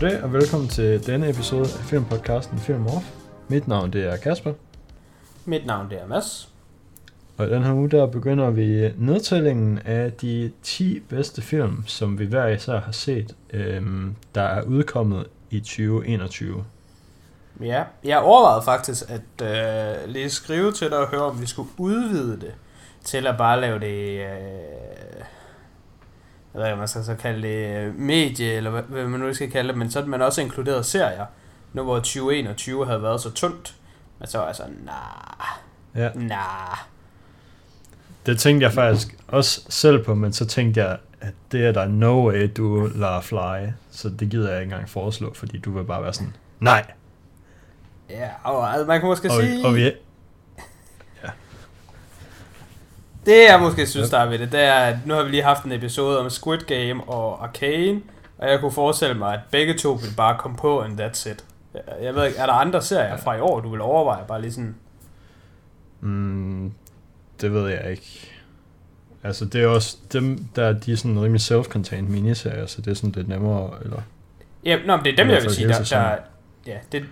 Goddag og velkommen til denne episode af filmpodcasten Film Off. Mit navn det er Kasper, Mit navn det er Mads. og i den her uge der begynder vi nedtællingen af de 10 bedste film, som vi hver især har set, øhm, der er udkommet i 2021. Ja, jeg overvejede faktisk at øh, lige skrive til dig og høre, om vi skulle udvide det til at bare lave det, øh, jeg ved ikke, man skal så kalde det medie, eller hvad, hvad man nu skal kalde det, men så man også inkluderet serier, nu hvor 2021 havde været så tungt. Men så var jeg sådan, nah, Ja, nah. det tænkte jeg faktisk også selv på, men så tænkte jeg, at det er der no way, du lader fly. Så det gider jeg ikke engang foreslå, fordi du vil bare være sådan, nej. Ja, og altså, man kan måske Og, sige, og vi, det jeg måske synes, der er ved det, det er, at nu har vi lige haft en episode om Squid Game og Arcane, og jeg kunne forestille mig, at begge to vil bare komme på, and that's it. Jeg ved ikke, er der andre serier fra i år, du vil overveje, bare lige sådan, Mm, det ved jeg ikke. Altså, det er også dem, der de er sådan rimelig self-contained miniserier, så det er sådan lidt nemmere, eller... Ja, nå, men det er dem, jeg vil sige, der, der ja, det,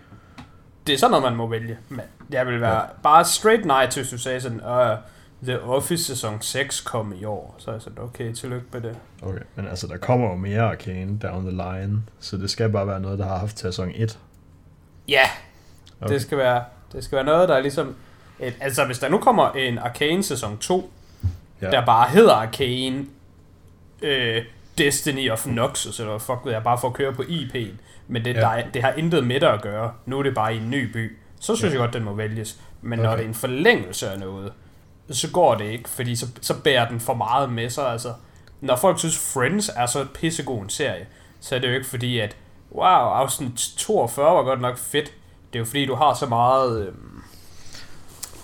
det er sådan noget, man må vælge. Men jeg vil være ja. bare straight nej til, hvis du sagde sådan, uh, The Office sæson 6 kom i år. Så er jeg sådan, okay, tillykke med det. Okay, men altså, der kommer jo mere Arcane down the line, så det skal bare være noget, der har haft sæson 1. Ja, Okay. det skal være, det skal være noget, der er ligesom, et, altså hvis der nu kommer en Arcane sæson 2, Ja. der bare hedder Arcane, øh, Destiny of Noxus, eller fuck ved jeg, bare for at køre på IP'en, men det, Ja. der, det har intet med det at gøre, nu er det bare i en ny by, så synes Ja. jeg godt, den må vælges. Men når Okay. det er en forlængelse af noget, så går det ikke, fordi så, så bærer den for meget med sig, altså. Når folk synes, Friends er så pissegod en serie, så er det jo ikke fordi, at wow, afsnit 42 var godt nok fedt. Det er jo fordi, du har så meget... Øhm,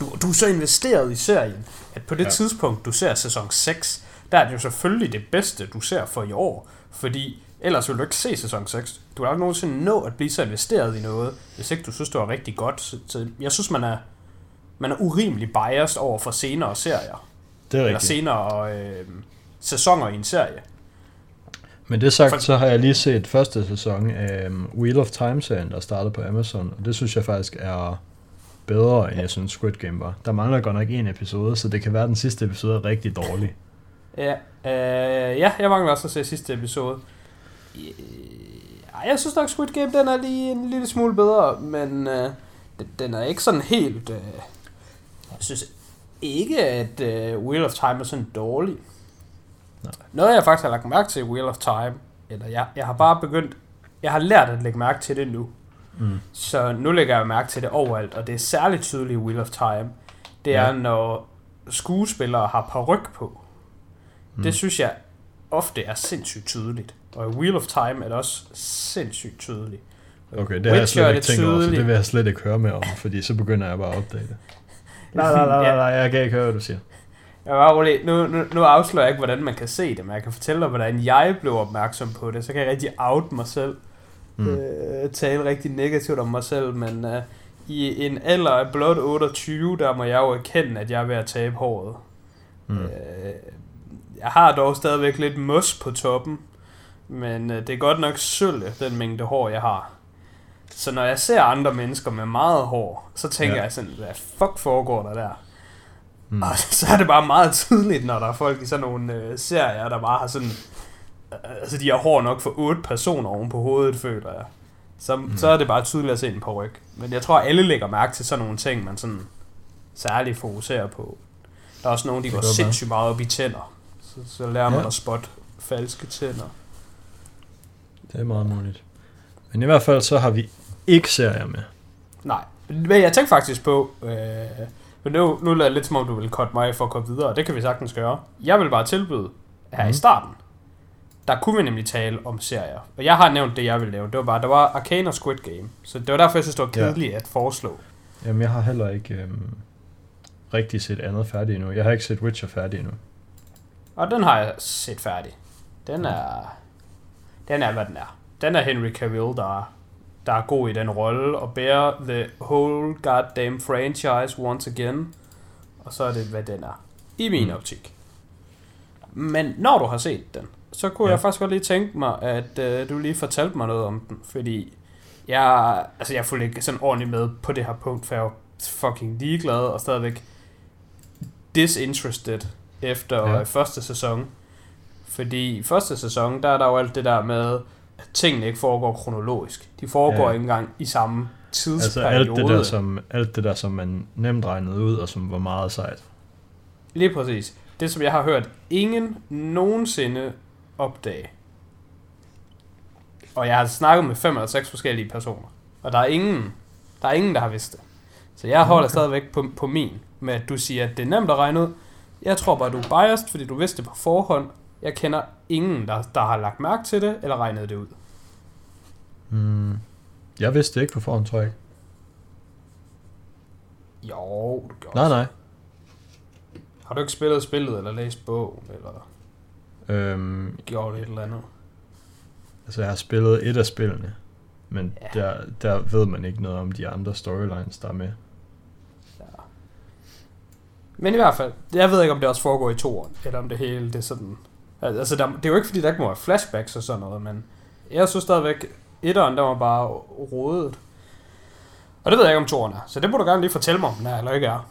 du, du er så investeret i serien, at på det Ja. tidspunkt, du ser sæson 6, der er det jo selvfølgelig det bedste, du ser for i år. Fordi ellers vil du ikke se sæson 6. Du har ikke nogensinde nå at blive så investeret i noget, hvis ikke du synes, det var rigtig godt. Så, så jeg synes, man er, man er urimelig biased over for senere serier. Det er Eller rigtigt. senere øh, sæsoner i en serie. Men det sagt, For- så har jeg lige set første sæson af um, Wheel of Time-serien, der startede på Amazon, og det synes jeg faktisk er bedre, end jeg synes Squid Game var. Der mangler godt nok en episode, så det kan være, at den sidste episode er rigtig dårlig. Ja, øh, ja, jeg mangler også at se sidste episode. Jeg synes nok, Squid Game den er lige en lille smule bedre, men øh, den, er ikke sådan helt... Øh, synes ikke, at øh, Wheel of Time er sådan dårlig. Nej. Noget, jeg faktisk har lagt mærke til i Wheel of Time, eller jeg, jeg har bare begyndt... Jeg har lært at lægge mærke til det nu. Mm. Så nu lægger jeg mærke til det overalt, og det er særligt tydeligt i Wheel of Time. Det er, Ja. når skuespillere har paryk på. Mm. Det synes jeg ofte er sindssygt tydeligt. Og i Wheel of Time er det også sindssygt tydeligt. Okay, det har jeg Witcher slet er ikke tænkt over, så det vil jeg slet ikke høre mere om, fordi så begynder jeg bare at opdage det. Nej, nej, nej, nej, jeg kan ikke høre, hvad du siger. Jeg var rolig. Nu, nu, nu afslører jeg ikke, hvordan man kan se det, men jeg kan fortælle dig, hvordan jeg blev opmærksom på det. Så kan jeg rigtig out mig selv. Mm. Øh, tale rigtig negativt om mig selv, men øh, i en alder af blot 28, der må jeg jo erkende, at jeg er ved at tabe håret. Mm. Øh, jeg har dog stadigvæk lidt mos på toppen, men øh, det er godt nok sølle, den mængde hår, jeg har. Så når jeg ser andre mennesker med meget hår, så tænker Ja. jeg sådan, hvad fuck foregår der der? Mm. Og så er det bare meget tydeligt, når der er folk i sådan nogle øh, serier, der bare har sådan... Øh, altså, de har hår nok for otte personer oven på hovedet, føler jeg. Så, mm. så er det bare tydeligt at se en på ryg. Men jeg tror, alle lægger mærke til sådan nogle ting, man sådan særligt fokuserer på. Der er også nogen, de går sindssygt meget op i tænder. Så, så lærer man Ja. at spotte falske tænder. Det er meget muligt. Men i hvert fald så har vi ikke serier med. Nej, men jeg tænkte faktisk på, øh, men nu, nu lader det lidt som om, du vil cutte mig for at komme videre, og det kan vi sagtens gøre. Jeg vil bare tilbyde her mm. Mhm. i starten, der kunne vi nemlig tale om serier. Og jeg har nævnt det, jeg vil lave. Det var bare, der var Arcane og Squid Game. Så det var derfor, jeg synes, det var Ja. kedeligt at foreslå. Jamen, jeg har heller ikke øhm, rigtig set andet færdigt endnu. Jeg har ikke set Witcher færdig endnu. Og den har jeg set færdig. Den er, den er, hvad den er. Den er Henry Cavill, der, er- der er god i den rolle, og bærer the whole goddamn franchise once again. Og så er det, hvad den er. I min Mm. optik. Men når du har set den, så kunne ja. jeg faktisk godt lige tænke mig, at øh, du lige fortalte mig noget om den, fordi jeg, altså jeg fulgte ikke sådan ordentligt med på det her punkt, for jeg var fucking ligeglad og stadigvæk disinterested efter ja. første sæson. Fordi i første sæson, der er der jo alt det der med, tingene ikke foregår kronologisk. De foregår ja. ikke engang i samme tidsperiode. Altså alt det, der, som, alt det der, som man nemt regnede ud, og som var meget sejt. Lige præcis. Det, som jeg har hørt ingen nogensinde opdage. Og jeg har snakket med fem eller seks forskellige personer. Og der er ingen, der er ingen, der har vidst det. Så jeg holder okay. stadigvæk på, på min, med at du siger, at det er nemt at regne ud. Jeg tror bare, du er biased, fordi du vidste det på forhånd. Jeg kender ingen, der, der har lagt mærke til det, eller regnet det ud. Mm. Jeg vidste det ikke på forhånd, tror jeg ikke. Jo, gjorde Nej, nej. Har du ikke spillet spillet, eller læst bog, eller Øhm, gjort et eller andet? altså, jeg har spillet et af spillene, men Ja. der, der ved man ikke noget om de andre storylines, der er med. Ja. Men i hvert fald, jeg ved ikke, om det også foregår i toeren, eller om det hele, det er sådan... Altså, der, det er jo ikke, fordi der ikke må være flashbacks og sådan noget, men jeg synes stadigvæk, etteren, der var bare rodet. Og det ved jeg ikke, om toeren er. Så det må du gerne lige fortælle mig, om den er eller ikke er,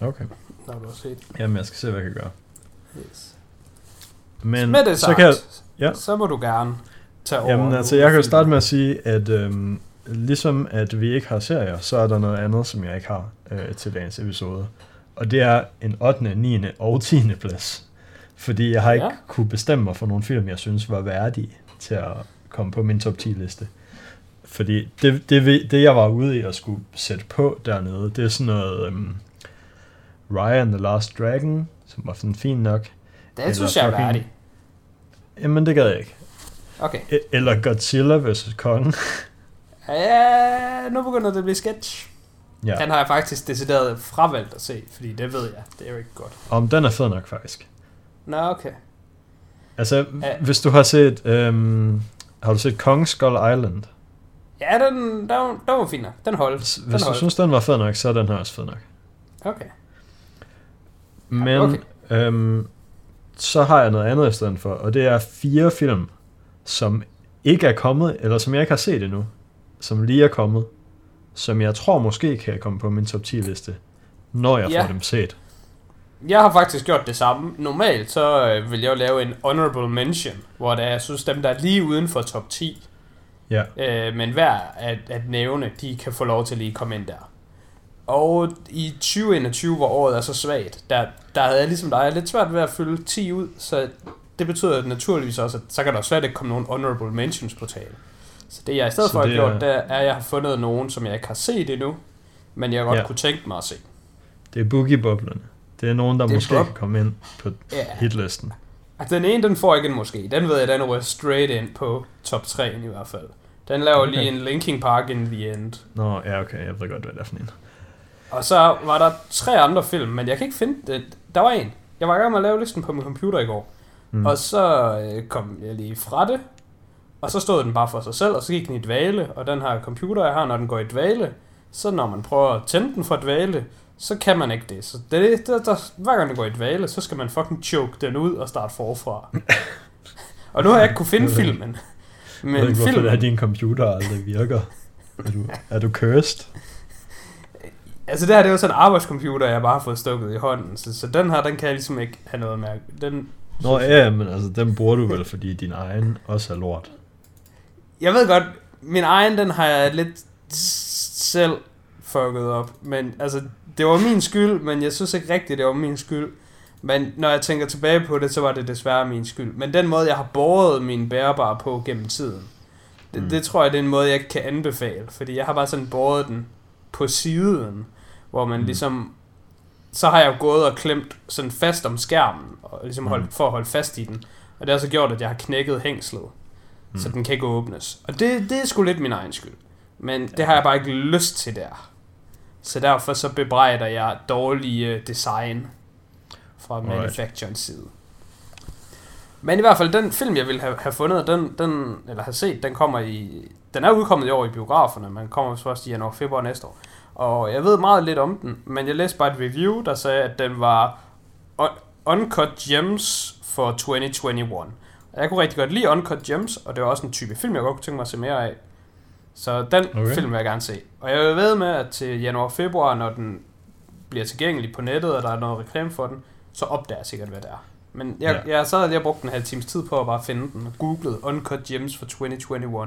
Okay. når du har set. Jamen, jeg skal se, hvad jeg kan gøre. Yes. Men Med det så sagt, kan jeg, ja. så må du gerne tage over. Jamen altså, jeg kan jo starte med at sige, at øhm, ligesom at vi ikke har serier, så er der noget andet, som jeg ikke har øh, til dagens episode. Og det er en 8., 9. og 10. plads. Fordi jeg har ikke Ja. kunne bestemme mig for nogle film, jeg synes var værdige til at komme på min top 10 liste. Fordi det, det, det jeg var ude i at skulle sætte på dernede, det er sådan noget øhm, Ryan the Last Dragon, som var sådan fint nok. Det synes jeg er fucking- værdig. Jamen det gad jeg ikke. Okay. E- Eller Godzilla vs. Kong. Ja, nu begynder det at blive sketch. ja. Den har jeg faktisk decideret fravalgt at se, fordi det ved jeg, det er jo ikke godt. Om den er fed nok faktisk. Nå, okay. Altså, Ja. hvis du har set, øhm, har du set Kong Skull Island? Ja, den, den, den var fin nok. Den holdt. Hvis, Den hvis du holdt. synes, den var fed nok, så er den her også fed nok. Okay. Men okay. øhm, så har jeg noget andet i stedet for, og det er fire film, som ikke er kommet, eller som jeg ikke har set endnu, som lige er kommet, som jeg tror måske kan komme på min top 10 liste, når jeg Ja. får dem set. Jeg har faktisk gjort det samme. Normalt så øh, vil jeg jo lave en honorable mention, hvor der, jeg synes, dem der er lige uden for top 10, Ja, øh, men hver at, at nævne, de kan få lov til lige at komme ind der. Og i 2021, hvor året er så svagt, der, der havde jeg ligesom dig lidt svært ved at fylde 10 ud, så det betyder naturligvis også, at så kan der slet ikke komme nogen honorable mentions på tale. Så det jeg i stedet Så for har gjort, det er, at jeg har fundet nogen, som jeg ikke har set endnu, men jeg godt Ja. kunne tænke mig at se. det er boogie-boblerne. Det er nogen, der Det måske kan komme ind på Ja. hitlisten. Altså, den ene, den får ikke en måske. Den ved jeg, den ryger straight ind på top 3 i hvert fald. Den laver okay. Lige en Linking Park in the end. Nå, ja, okay, jeg ved godt, hvad det er for en. Og så var der tre andre film, men jeg kan ikke finde det. Der var en. Jeg var i gang med at lave listen på min computer i går. Mm. Mm. Og så øh, kom jeg lige fra det. Og så stod den bare for sig selv, og så gik den i dvale. Og den her computer, jeg har, når den går i dvale, så når man prøver at tænde den fra dvale, så kan man ikke det. Så det, der, der, hver gang den går i dvale, så skal man fucking choke den ud og starte forfra. og nu har jeg ikke kunne finde filmen. jeg ved Men ikke, hvorfor filmen, det er, din computer aldrig virker. Er du, er du cursed? altså det her det er jo sådan en arbejdscomputer, jeg bare har fået stukket i hånden. Så, så den her, den kan jeg ligesom ikke have noget med. Den, Nå ja, men altså, den bruger du vel, fordi din egen også er lort. Jeg ved godt, min egen, den har jeg lidt selv fucket op. Men altså, det var min skyld, men jeg synes ikke rigtigt, det var min skyld. Men når jeg tænker tilbage på det, så var det desværre min skyld. Men den måde, jeg har båret min bærbare på gennem tiden, det, mm. Det tror jeg, det er en måde, jeg kan anbefale. Fordi jeg har bare sådan båret den på siden, hvor man mm. Ligesom... Så har jeg gået og klemt sådan fast om skærmen, og ligesom holdt, Mm. for at holde fast i den. Og det har så gjort, at jeg har knækket hængslet mm. så den kan ikke åbnes. Og det, det er sgu lidt min egen skyld. Men det har jeg bare ikke lyst til der. Så derfor så bebrejder jeg dårlige design fra Alright. manufacturens side. Men i hvert fald, den film, jeg ville have, have fundet, den, den, eller have set, den kommer i... Den er udkommet i år i biograferne, men kommer først i januar februar næste år. Og jeg ved meget lidt om den, men jeg læste bare et review, der sagde, at den var un- Uncut Gems for 2021. Jeg kunne rigtig godt lide Uncut Gems, og det var også en type film, jeg godt kunne tænke mig at se mere af. Så den Okay. film vil jeg gerne se. Og jeg vil ved med, at til januar-februar, når den bliver tilgængelig på nettet, og der er noget reklame for den, så opdager jeg sikkert, hvad det er. Men jeg, Ja. jeg sad lige og brugt en halv times tid på at bare finde den, og googlede Uncut Gems for 2021.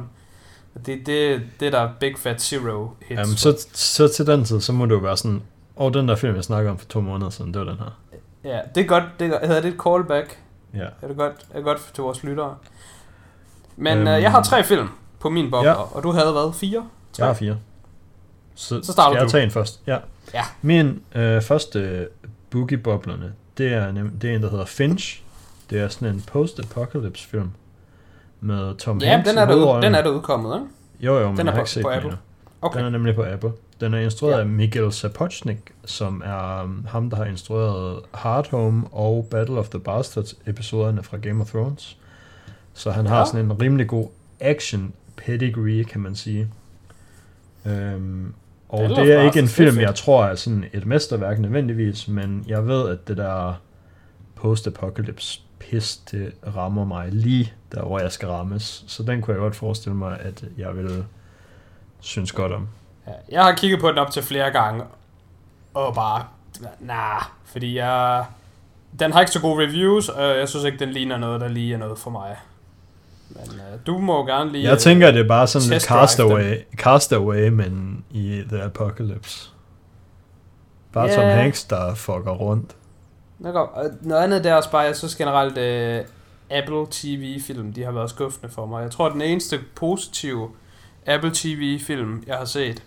Og det, det, det der er Big Fat Zero hits. Jamen, så, så til den tid, så må det jo være sådan, oh, den der film, jeg snakker om for to måneder siden, det var den her. Ja, det er godt. Det er, hedder det et callback? Ja. Er det godt, er det godt til vores lyttere? Men Øhm. øhm, øh, jeg har tre film på min bobler, Ja. og du havde hvad? Fire? Tre? Jeg har fire. Så, Så starter skal jeg du. tage en først? Ja. Ja. Min øh, første boogie-boblerne, det er, nem, det er en, der hedder Finch. Det er sådan en post-apocalypse film med Tom Ja, Hanks den er, der den er der udkommet, ikke? Jo, jo, men den er jeg har på- ikke set på Apple. Okay. Den er nemlig på Apple. Den er instrueret Ja. af Miguel Sapochnik, som er um, ham, der har instrueret Hard Home og Battle of the Bastards episoderne fra Game of Thrones. Så han har Ja. sådan en rimelig god action pedigree, kan man sige. Øhm, og of det er ikke en det film, fedt. jeg tror er sådan et mesterværk nødvendigvis, men jeg ved, at det der post-apocalypse pis, det rammer mig lige der, hvor jeg skal rammes. Så den kunne jeg godt forestille mig, at jeg vil synes godt om. Jeg har kigget på den op til flere gange, og bare, nah, fordi jeg, den har ikke så gode reviews, og jeg synes ikke, den ligner noget, der lige er noget for mig. Men uh, du må gerne lige... Jeg tænker, det er bare sådan lidt castaway, castaway, men i The Apocalypse. Bare Ja. Tom Hanks, der fucker rundt. Noget andet der er også bare, jeg synes generelt, uh, Apple TV-film, de har været skuffende for mig. Jeg tror, den eneste positive Apple TV-film, jeg har set,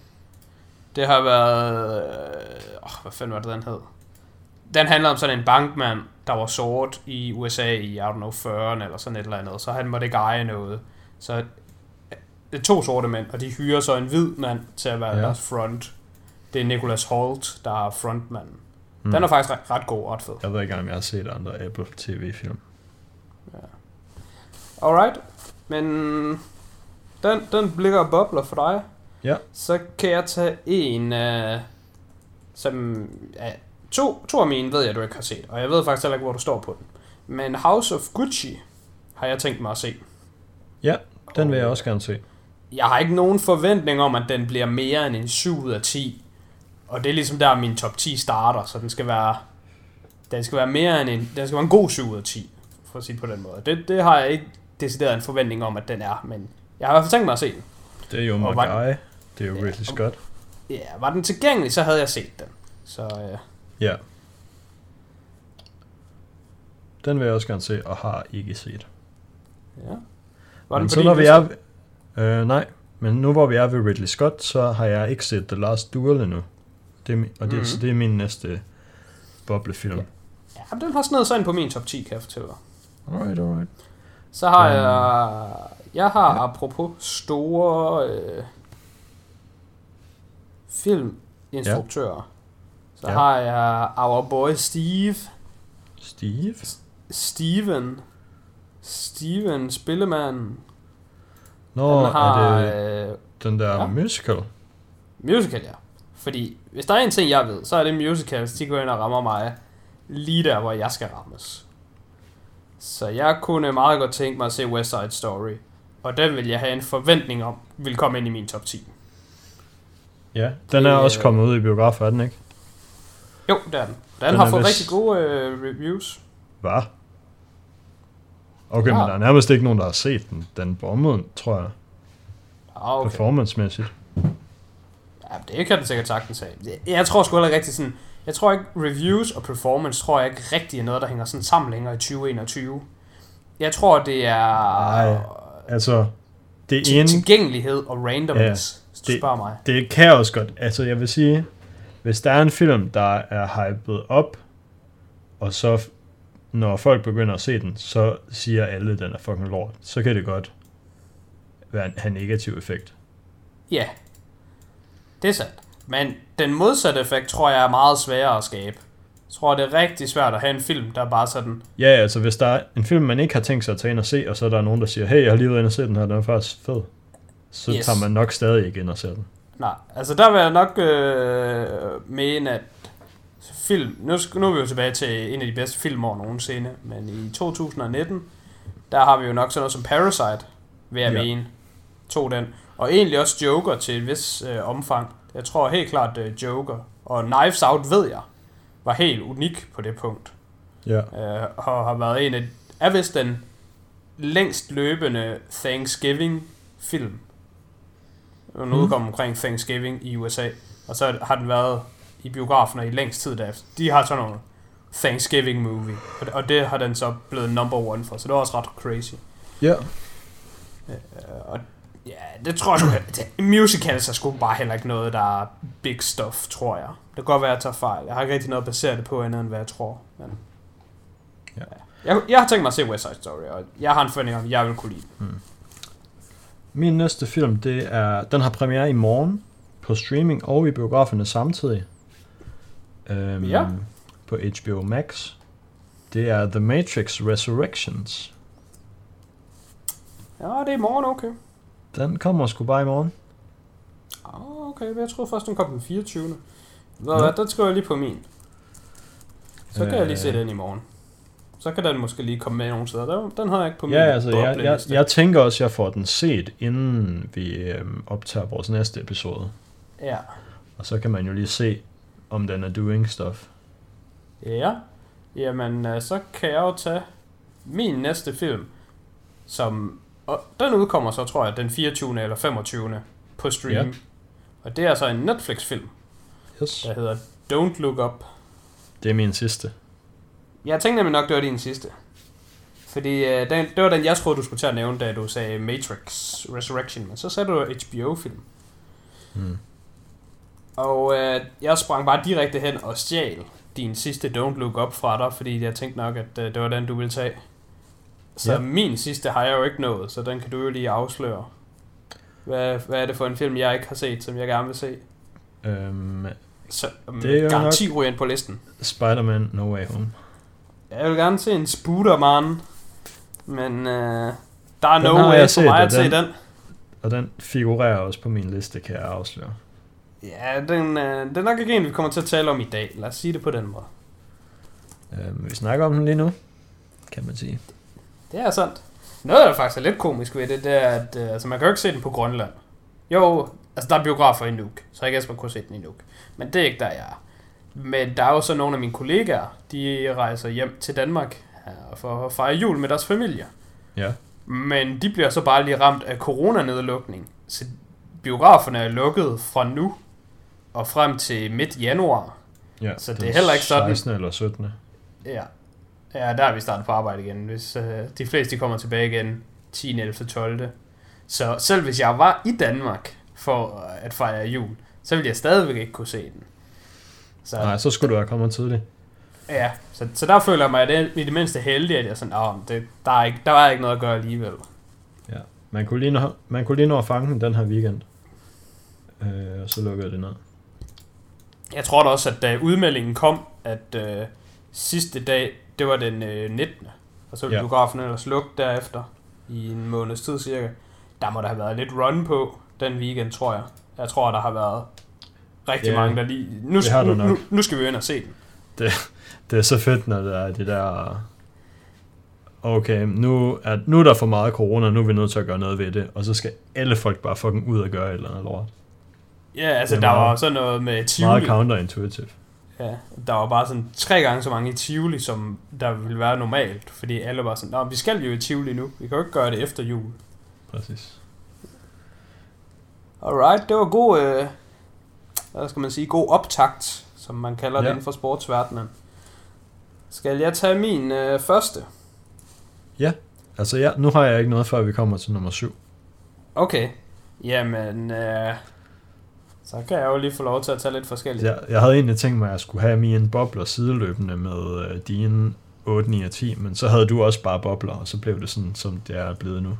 det har været... Øh, hvad fanden var det, den hed? Den handler om sådan en bankmand, der var sort i USA i, I don't know, 40'erne eller sådan et eller andet. Så han måtte ikke eje noget. Så øh, det er to sorte mænd, og de hyrer så en hvid mand til at være Ja. ja. deres front. Det er Nicholas Holt, der er frontmanden. Hmm. Den er faktisk ret, ret god og ret fed. Jeg ved ikke, om jeg har set andre Apple TV-film. Alright, men den, den blikker og bobler for dig. Ja. Så kan jeg tage en, uh, som... Ja, to, to af mine ved jeg, du ikke har set, og jeg ved faktisk heller ikke, hvor du står på den. Men House of Gucci har jeg tænkt mig at se. Ja, den vil jeg også gerne se. Jeg har ikke nogen forventning om, at den bliver mere end en 7 ud af 10. Og det er ligesom der, min top 10 starter, så den skal være... Den skal være mere end en... Den skal være en god 7 ud af 10, for at sige det på den måde. Det, det har jeg ikke decideret en forventning om, at den er, men jeg har i hvert fald tænkt mig at se den. Det er jo Guy. Det er jo Ja, Ridley Scott. Ja, var den tilgængelig, så havde jeg set den. Så øh, Ja. Den vil jeg også gerne se, og har ikke set. ja. Var den men så når vi er... Øh, nej, men nu hvor vi er ved Ridley Scott, så har jeg ikke set The Last Duel endnu. Det er, og det, Mhm. så det er min næste boblefilm. Ja. Ja, men den har snedet sig ind på min top 10, kan jeg fortælle dig. Alright, alright. Så har Øhm, jeg... Jeg har ja. apropos store øh, filminstruktører. Så Ja. har jeg Our Boy Steve. Steve? Steven. Steven Spillemanden. Nå, Han har er det øh, den der ja. musical? musical, ja. Fordi hvis der er en ting, jeg ved, så er det musicals, de går ind og rammer mig lige der, hvor jeg skal rammes. Så jeg kunne meget godt tænke mig at se West Side Story. Og den vil jeg have en forventning om, vil komme ind i min top 10. Ja, den er Det, også øh, kommet ud i biografer, er den ikke? Jo, det er den. Den, Den har er fået vist- rigtig gode øh, reviews. Hvad? Okay, Ja. men der er nærmest ikke nogen, der har set den. Den bombede, tror jeg, Ah, okay. performance-mæssigt. Ja, det kan den sikkert sagtens have. Jeg- tror sgu heller rigtig sådan... Jeg tror ikke, reviews og performance tror jeg ikke rigtig er noget, der hænger sådan sammen længere i 2021. Jeg tror, det er Nej. Altså, det til- ene, tilgængelighed og randomness, ja, hvis du det- spørger mig. det kan også godt. Altså, jeg vil sige, hvis der er en film, der er hypet op, og så når folk begynder at se den, så siger alle, at den er fucking lort. Så kan det godt være en, have en negativ effekt. Ja, det er sandt. Men den modsatte effekt tror jeg er meget sværere at skabe. Jeg tror, det er rigtig svært at have en film, der er bare sådan... Ja, altså hvis der er en film, man ikke har tænkt sig at tage ind og se, og så er der nogen, der siger, hey, jeg har lige været inde og se den her, den er faktisk fed. Så Yes. yes. tager man nok stadig ikke ind og ser den. Nej, altså der vil jeg nok øh, mene, at film... Nu, nu er vi jo tilbage til en af de bedste filmår nogensinde, men i 2019, der har vi jo nok sådan noget som Parasite, vil jeg Ja. ja. mene, tog den. Og egentlig også Joker til et vis øh, omfang. Jeg tror helt klart øh, Joker. Og Knives Out, ved jeg, var helt unik på det punkt. Ja. Øh, og har været en af, er vist den længst løbende Thanksgiving-film. Den Mm. udkom omkring Thanksgiving i USA. Og så har den været i biografen i længst tid derefter. De har sådan nogle Thanksgiving movie. Og det, og det har den så blevet number one for. Så det var også ret crazy. Ja. Øh, og ja, det tror jeg sgu... Musicals er sgu bare heller ikke noget, der er big stuff, tror jeg. Det kan godt være, at jeg tager fejl. Jeg har ikke rigtig noget at basere det på, andet end hvad jeg tror. Men, Ja. Jeg, jeg har tænkt mig at se West Side Story, og jeg har en forventning om, jeg vil kunne lide den. Min næste film, det er, den har premiere i morgen på streaming og i biograferne samtidig. Øhm, Ja. På HBO Max. Det er The Matrix Resurrections. Ja, det er i morgen, okay. Den kommer sgu bare i morgen. Ah, okay, men jeg tror først, den kom den 24. Ved Nå. hvad, den skriver jeg lige på min. Så kan jeg lige se Øh. den i morgen. Så kan den måske lige komme med nogle steder. Den, har jeg ikke på min Ja, altså, jeg, jeg, jeg tænker også, at jeg får den set, inden vi øhm, optager vores næste episode. Ja. Og så kan man jo lige se, om den er doing stuff. Ja, jamen øh, så kan jeg jo tage min næste film, som og den udkommer så, tror jeg, den 24. eller 25. på stream. Ja. Og det er så en Netflix-film, Yes. der hedder Don't Look Up. Det er min sidste. Jeg tænkte nemlig nok, det var din sidste. Fordi øh, den, det var den, jeg troede, du skulle til at nævne, da du sagde Matrix Resurrection. Men så sagde du HBO-film. Hmm. Og øh, jeg sprang bare direkte hen og stjal din sidste Don't Look Up fra dig, fordi jeg tænkte nok, at øh, det var den, du ville tage. Så Ja. min sidste har jeg jo ikke nået, så den kan du jo lige afsløre. Hvad, hvad er det for en film, jeg ikke har set, som jeg gerne vil se? Øhm, Så, Det er garanti ryger ind på listen. Spider-Man No Way Home. Jeg vil gerne se en Spooderman, men øh, der er Den no way for mig at se den- den. Og den figurerer også på min liste, kan jeg afsløre. Ja, den, øh, det er nok ikke en, vi kommer til at tale om i dag. Lad os sige det på den måde. Øhm, vi snakker om den lige nu, kan man sige. Det er sandt. Noget, der faktisk er lidt komisk ved det, det er, at øh, altså, man kan jo ikke se den på Grønland. Jo, altså der er biografer i Nuuk, så jeg kan man kunne se den i Nuuk. Men det er ikke der, jeg er. Men der er jo så nogle af mine kollegaer, de rejser hjem til Danmark øh, for at fejre jul med deres familie. Ja. Men de bliver så bare lige ramt af coronanedlukning. Så biograferne er lukket fra nu og frem til midt januar. ja Så det er heller ikke sådan- 16. eller 17. Ja. Ja, der er vi startet på arbejde igen, hvis øh, de fleste de kommer tilbage igen 10. 11. 12. Så selv hvis jeg var i Danmark for at fejre jul, så ville jeg stadigvæk ikke kunne se den. Så, Nej, så skulle du have kommet tidligt. ja, så, så der føler jeg mig det, i det mindste heldig, at jeg sådan, oh, det, der, er ikke, der er ikke noget at gøre alligevel. Ja. Man kunne lige nå, man kunne lige nå at fange den den her weekend. Øh, og så lukkede det ned. Jeg tror da også, at da udmeldingen kom, at øh, sidste dag, det var den øh, 19. Og så ville Ja. ja. biografen ellers lukke derefter i en måneds tid cirka. Der må der have været lidt run på den weekend, tror jeg. Jeg tror, der har været rigtig Ja, mange, der lige... Nu, det har nu, du nok. nu, nu skal vi ind og se den. Det er så fedt, når der er det der... Okay, nu er, nu er der for meget corona, nu er vi nødt til at gøre noget ved det. Og så skal alle folk bare fucking ud og gøre et eller andet lort. Ja, altså Det er der meget- var sådan noget med Meget Tivoli. counterintuitive. Ja, der var bare sådan tre gange så mange i Tivoli, som der ville være normalt. Fordi alle var sådan, Nå, vi skal jo i Tivoli nu. Vi kan jo ikke gøre det efter jul. Præcis. Alright, det var god, øh, hvad skal man sige, god optakt, som man kalder ja. det Ja. inden for sportsverdenen. Skal jeg tage min øh, første? Altså, ja, nu har jeg ikke noget, før vi kommer til nummer 7. Okay, jamen, øh, så kan jeg jo lige få lov til at tage lidt forskelligt. Jeg, jeg havde egentlig tænkt mig, at jeg skulle have mine bobler sideløbende med øh, dine 8, 9 og 10, men så havde du også bare bobler, og så blev det sådan, som det er blevet nu.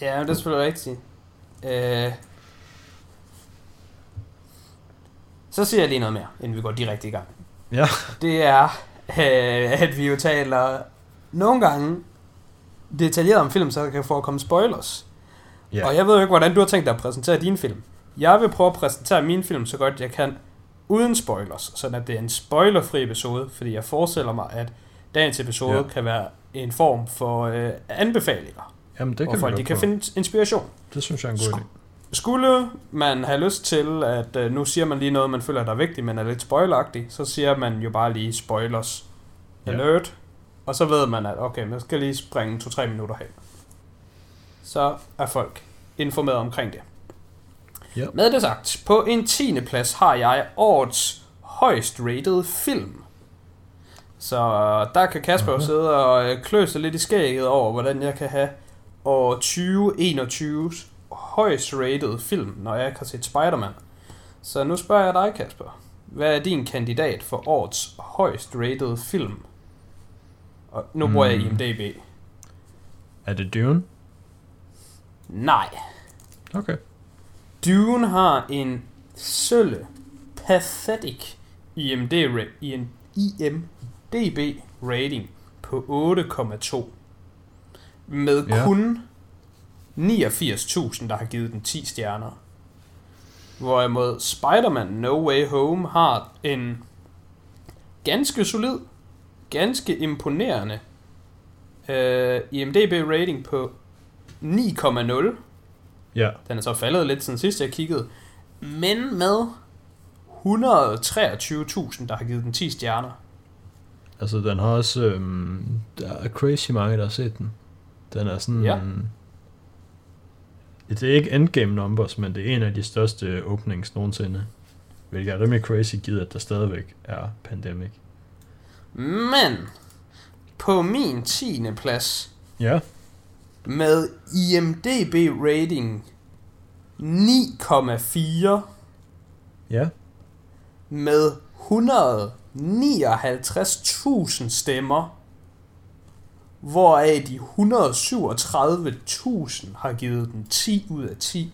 Ja, det er selvfølgelig rigtigt. Øh, så siger jeg lige noget mere, inden vi går direkte i gang. Ja. Det er, øh, at vi jo taler nogle gange detaljeret om film, så der kan forekomme spoilers. Ja. Og jeg ved jo ikke, hvordan du har tænkt dig at præsentere din film. Jeg vil prøve at præsentere min film så godt jeg kan, uden spoilers, sådan at det er en spoilerfri episode, fordi jeg forestiller mig, at dagens episode Ja. kan være en form for øh, anbefalinger, Jamen, det kan folk vi de kan få. finde inspiration. Det synes jeg er en god idé. Skulle man have lyst til, at øh, nu siger man lige noget, man føler, der er vigtigt, men er lidt spoileragtigt, så siger man jo bare lige spoilers Ja. alert, og så ved man, at okay, man skal lige springe 2-3 minutter hen. Så er folk informeret omkring det. Ja. Med det sagt, på en 10. plads har jeg årets højst rated film. Så der kan Kasper Aha. sidde og øh, klø sig lidt i skægget over, hvordan jeg kan have år 2021's højst rated film, når jeg ikke har set Spider-Man. Så nu spørger jeg dig, Kasper. Hvad er din kandidat for årets højst rated film? Og nu bruger jeg Hmm. IMDb. Er det Dune? Nej. Okay. Dune har en sølle, pathetic IMD IMDB rating på 8,2. Med Ja. kun 89.000, der har givet den 10 stjerner. Hvorimod Spider-Man No Way Home har en ganske solid, ganske imponerende øh, IMDB rating på 9,0. Ja. Den er så faldet lidt siden sidst jeg kiggede. Men med 123.000, der har givet den 10 stjerner. Altså, den har også... Øhm, der er crazy mange, der har set den. Den er sådan... Ja. Det er ikke endgame numbers, men det er en af de største openings nogensinde. Hvilket er rimelig crazy, givet at der stadigvæk er pandemic. Men på min 10. plads Ja. med IMDB rating 9,4 Ja. med 159.000 stemmer, hvoraf de 137.000 har givet den 10 ud af 10.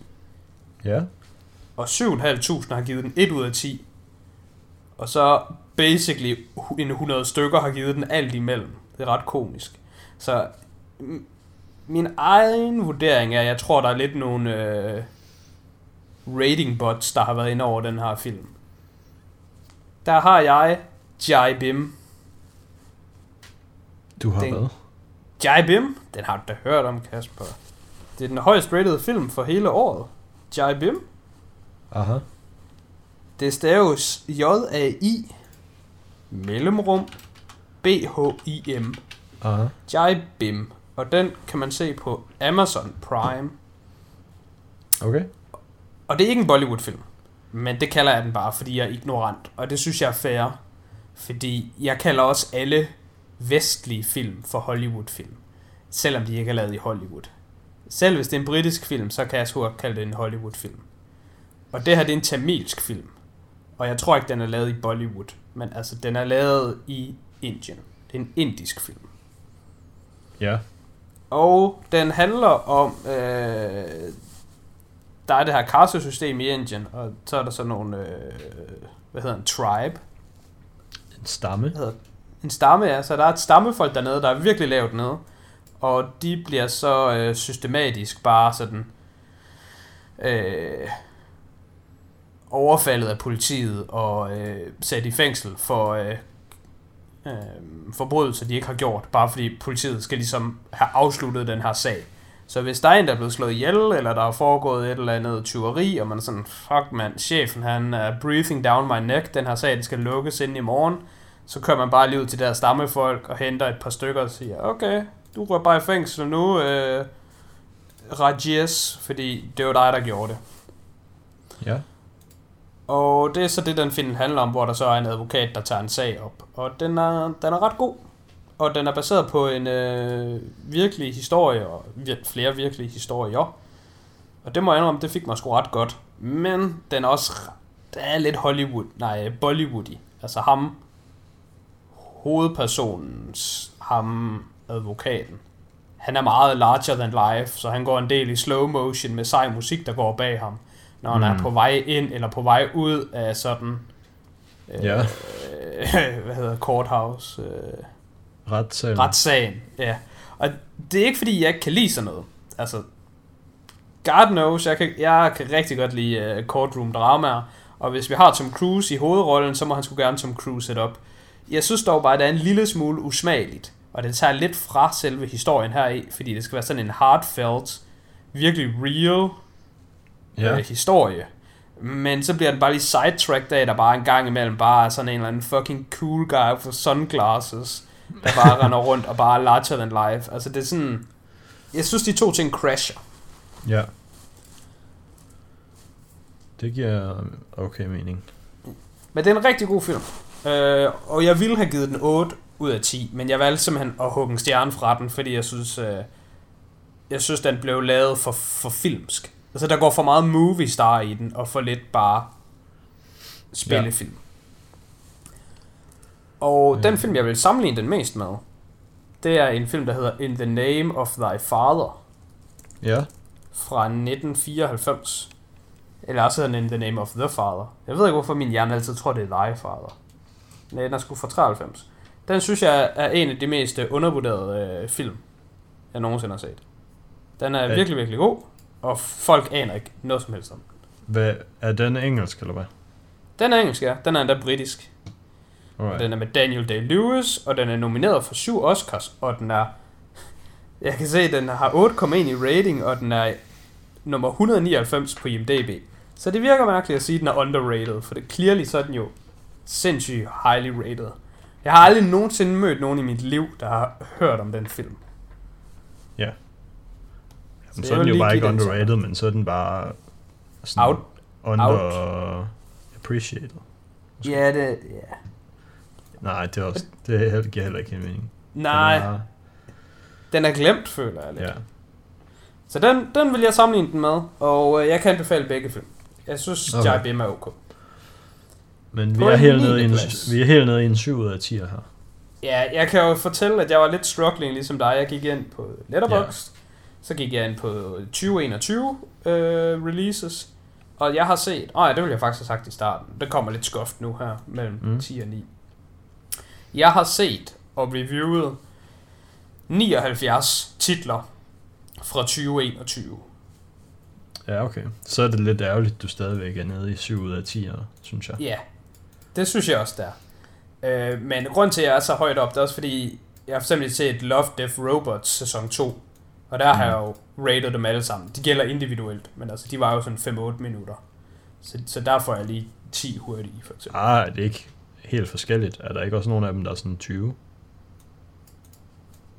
Ja. og 7.500 har givet den 1 ud af 10. Og så basically en 100 stykker har givet den alt imellem. Det er ret komisk. Så min egen vurdering er, jeg tror, der er lidt nogle øh, rating bots, der har været inde over den her film. Der har jeg Jai Bim. Du har Den- hvad? Jai Bim, den har du da hørt om, Kasper. Det er den højst rated film for hele året. Jai Bim. Aha. Det staves J-A-I mellemrum B-H-I-M. Aha. Jai Bim. Og den kan man se på Amazon Prime. Okay. Og det er ikke en Bollywood-film. Men det kalder jeg den bare, fordi jeg er ignorant. Og det synes jeg er fair. Fordi jeg kalder også alle vestlige film for Hollywood-film. Selvom de ikke er lavet i Hollywood. Selv hvis det er en britisk film, så kan jeg sgu godt kalde det en Hollywood-film. Og det her, det er en tamilsk film. Og jeg tror ikke, den er lavet i Bollywood. Men altså, den er lavet i Indien. Det er en indisk film. Ja. Og den handler om, øh, der er det her caste-system i Indien, og så er der sådan nogle, øh, hvad hedder en tribe, En stamme. hvad hedder en stamme, ja, så der er et stammefolk dernede, der er virkelig lavt nede, og de bliver så øh, systematisk bare sådan, øh, overfaldet af politiet og øh, sat i fængsel for øh, øh, forbrydelser, de ikke har gjort, bare fordi politiet skal ligesom have afsluttet den her sag. Så hvis der er en, der er blevet slået ihjel, eller der er foregået et eller andet tyveri, og man er sådan, fuck mand, chefen han er breathing down my neck, den her sag, den skal lukkes inden i morgen, så kører man bare lige ud til der stammefolk og henter et par stykker og siger, okay, du rører bare i fængsel nu, øh, Rajesh, fordi det var dig, der gjorde det. Ja. Og det er så det, den film handler om, hvor der så er en advokat, der tager en sag op. Og den er, den er ret god. Og den er baseret på en øh, virkelig historie, og vir- flere virkelige historier. Og det må jeg indrømme, det fik mig sgu ret godt. Men den er også, der er lidt Hollywood, nej, Bollywood i. Altså ham, hovedpersonens, ham, advokaten. Han er meget larger than life, så han går en del i slow motion med sej musik, der går bag ham. Når han er Mm. på vej ind eller på vej ud af sådan, øh, Ja. øh, hvad hedder courthouse, øh, Retssalen. retssagen. Ja. Og det er ikke fordi, jeg ikke kan lide sådan noget. Altså, God knows, jeg kan, jeg kan rigtig godt lide uh, courtroom dramaer. Og hvis vi har Tom Cruise i hovedrollen, så må han sgu gerne Tom Cruise it op. Jeg synes dog bare, at det er en lille smule usmageligt, Og det tager lidt fra selve historien her i, fordi det skal være sådan en heartfelt, virkelig real Ja. øh, historie. Men så bliver den bare lige sidetracked af, der bare en gang imellem bare er sådan en eller anden fucking cool guy for sunglasses, der bare render rundt og bare er larger than life. Altså det er sådan... Jeg synes, de to ting crasher. Ja. Det giver okay mening. Men det er en rigtig god film. Øh, og jeg ville have givet den 8 ud af 10, men jeg valgte simpelthen at hugge en stjerne fra den, fordi jeg synes, øh, jeg synes den blev lavet for, for filmsk. Altså der går for meget movie star i den, og for lidt bare spillefilm. Og Øh. den film, jeg vil sammenligne den mest med, det er en film, der hedder In the Name of Thy Father Ja. fra 1994. Eller også hedder den In the Name of the Father. Jeg ved ikke, hvorfor min hjerne altid tror, det er Thy Father. Nej, den er sgu fra 93. Den synes jeg er en af de mest øh, undervurderede øh, film, jeg nogensinde har set. Den er Ja. virkelig, virkelig god, og folk aner ikke noget som helst om den. Hvad, er den engelsk, eller hvad? Den er engelsk, ja. Den er endda britisk. Alright. den er med Daniel Day-Lewis, og den er nomineret for syv Oscars, og den er... Jeg kan se, at den har 8,1 i rating, og den er nummer 199 på IMDb. Så det virker mærkeligt at sige, at den er underrated, for det clearly så den jo sindssygt highly rated. Jeg har aldrig nogensinde mødt nogen i mit liv, der har hørt om den film. Men Så så er den jo bare ikke den underrated, men så er den bare sådan Out. under appreciated. Måske. Ja, det... Ja. Nej, det, er også, det er giver heller ikke en mening. Nej, Den er, den er glemt, føler jeg lidt. ja. Så den, den vil jeg sammenligne den med, og øh, jeg kan anbefale begge film. Jeg synes, okay. Okay. Jai Bim er ok. Men vi er, helt nede i en, vi er helt nede i en 7 ud af 10 her. Ja, jeg kan jo fortælle, at jeg var lidt struggling ligesom dig. Jeg gik ind på Letterboxd, så gik jeg ind på 2021 øh, releases, og jeg har set, åh ja, det ville jeg faktisk have sagt i starten, det kommer lidt skuft nu her, mellem. Mm. 10 og 9. Jeg har set og reviewet 79 titler fra 2021. Ja, okay. Så er det lidt ærgerligt, du stadigvæk er nede i 7 ud af 10, synes jeg. Ja, det synes jeg også, der. Øh, men grund til, at jeg er så højt op, det er også fordi, jeg har for eksempel set Love, Death, Robots sæson 2. Og der har jeg jo rated dem alle sammen. De gælder individuelt, men altså, de var jo sådan 5-8 minutter. Så, så der får jeg lige 10 hurtige, for eksempel. Ah, det er ikke helt forskelligt. Er der ikke også nogen af dem, der er sådan 20?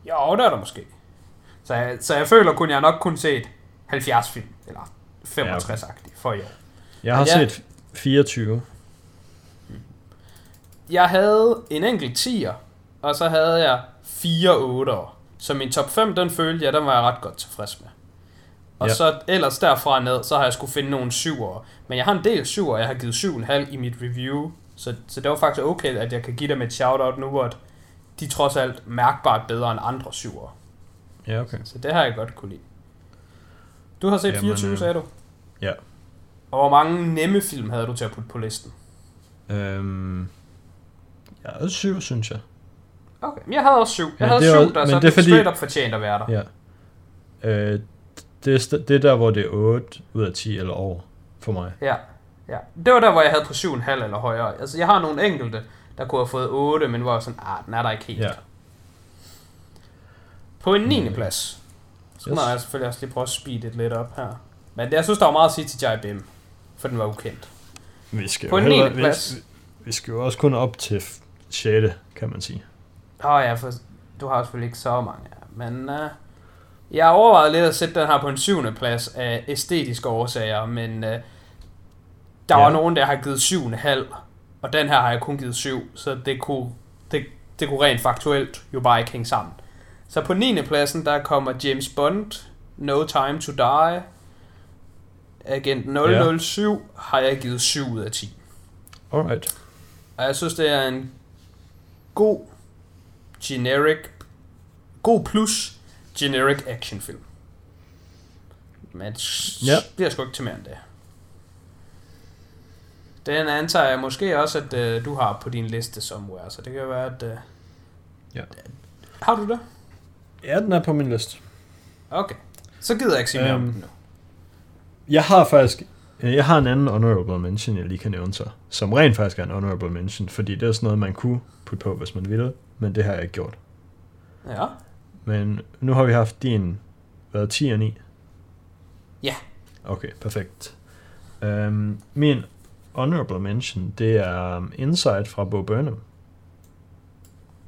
Jo, der er der måske. Så jeg, så jeg føler kun, jeg nok kun set 70 film, eller 65-agtigt for i år. Jeg har Ja. set 24. Jeg havde en enkelt 10'er, og så havde jeg fire 8'ere. Så min top 5, den følte jeg, den var jeg ret godt tilfreds med. Og Ja. så ellers derfra ned, så har jeg skulle finde nogle 7'ere. Men jeg har en del 7'ere, jeg har givet 7,5 i mit review. Så, så det var faktisk okay, at jeg kan give dem et shout-out nu, hvor de trods alt mærkbart bedre end andre 7'ere. Ja, okay. Så det har jeg godt kunne lide. Du har set Jamen, 24, øh, sagde du? ja. Og hvor mange nemme film havde du til at putte på listen? Øhm, jeg er 7, synes jeg. Okay, men jeg havde også 7. Jeg Men havde det 7, også- der men så det er fordi- straight up fortjent at være der. Ja. Øh, det, er, det er der, hvor det er 8 ud af 10 eller over for mig. Ja, ja. Det var der, hvor jeg havde på 7,5 eller højere. Altså, jeg har nogle enkelte, der kunne have fået 8, men var sådan, ah, den er der ikke helt. Ja. På en 9. plads. Så Yes. må jeg selvfølgelig også lige prøve at speede det lidt op her. Men jeg synes, der var meget at sige til Jai Bim, for den var ukendt. Vi skal På en heller- 9. plads. Vi, vi skal jo også kun op til 6. kan man sige. Åh oh, ja, for du har selvfølgelig ikke så mange. Men uh, jeg har overvejet lidt at sætte den her på en syvende plads af æstetiske årsager, men uh, der ja. Var nogen, der har givet 7,5, og den her har jeg kun givet 7, så det kunne, det, det kunne rent faktuelt jo bare ikke hænge sammen. Så på 9. pladsen, der kommer James Bond, No Time to Die, Agent 007 ja. har jeg givet 7 ud af 10. Alright. Og jeg synes, det er en god, generic, god plus generic actionfilm. Men Ja. bliver sgu ikke til mere end det. Den antager jeg måske også, at uh, du har på din liste somewhere, så det kan være, at... Uh... Ja. Har du det? Ja, den er på min liste. Okay. Så gider jeg ikke sige mere om Øhm, den nu. Jeg har faktisk... Jeg har en anden honorable mention, jeg lige kan nævne så. Som rent faktisk er en honorable mention, fordi det er sådan noget, man kunne putte på, hvis man ville. Men det har jeg ikke gjort. Ja. Men nu har vi haft din, hvad, 10 og 9? Ja. Okay, perfekt. Um, min honorable mention, det er um, Inside fra Bo Burnham.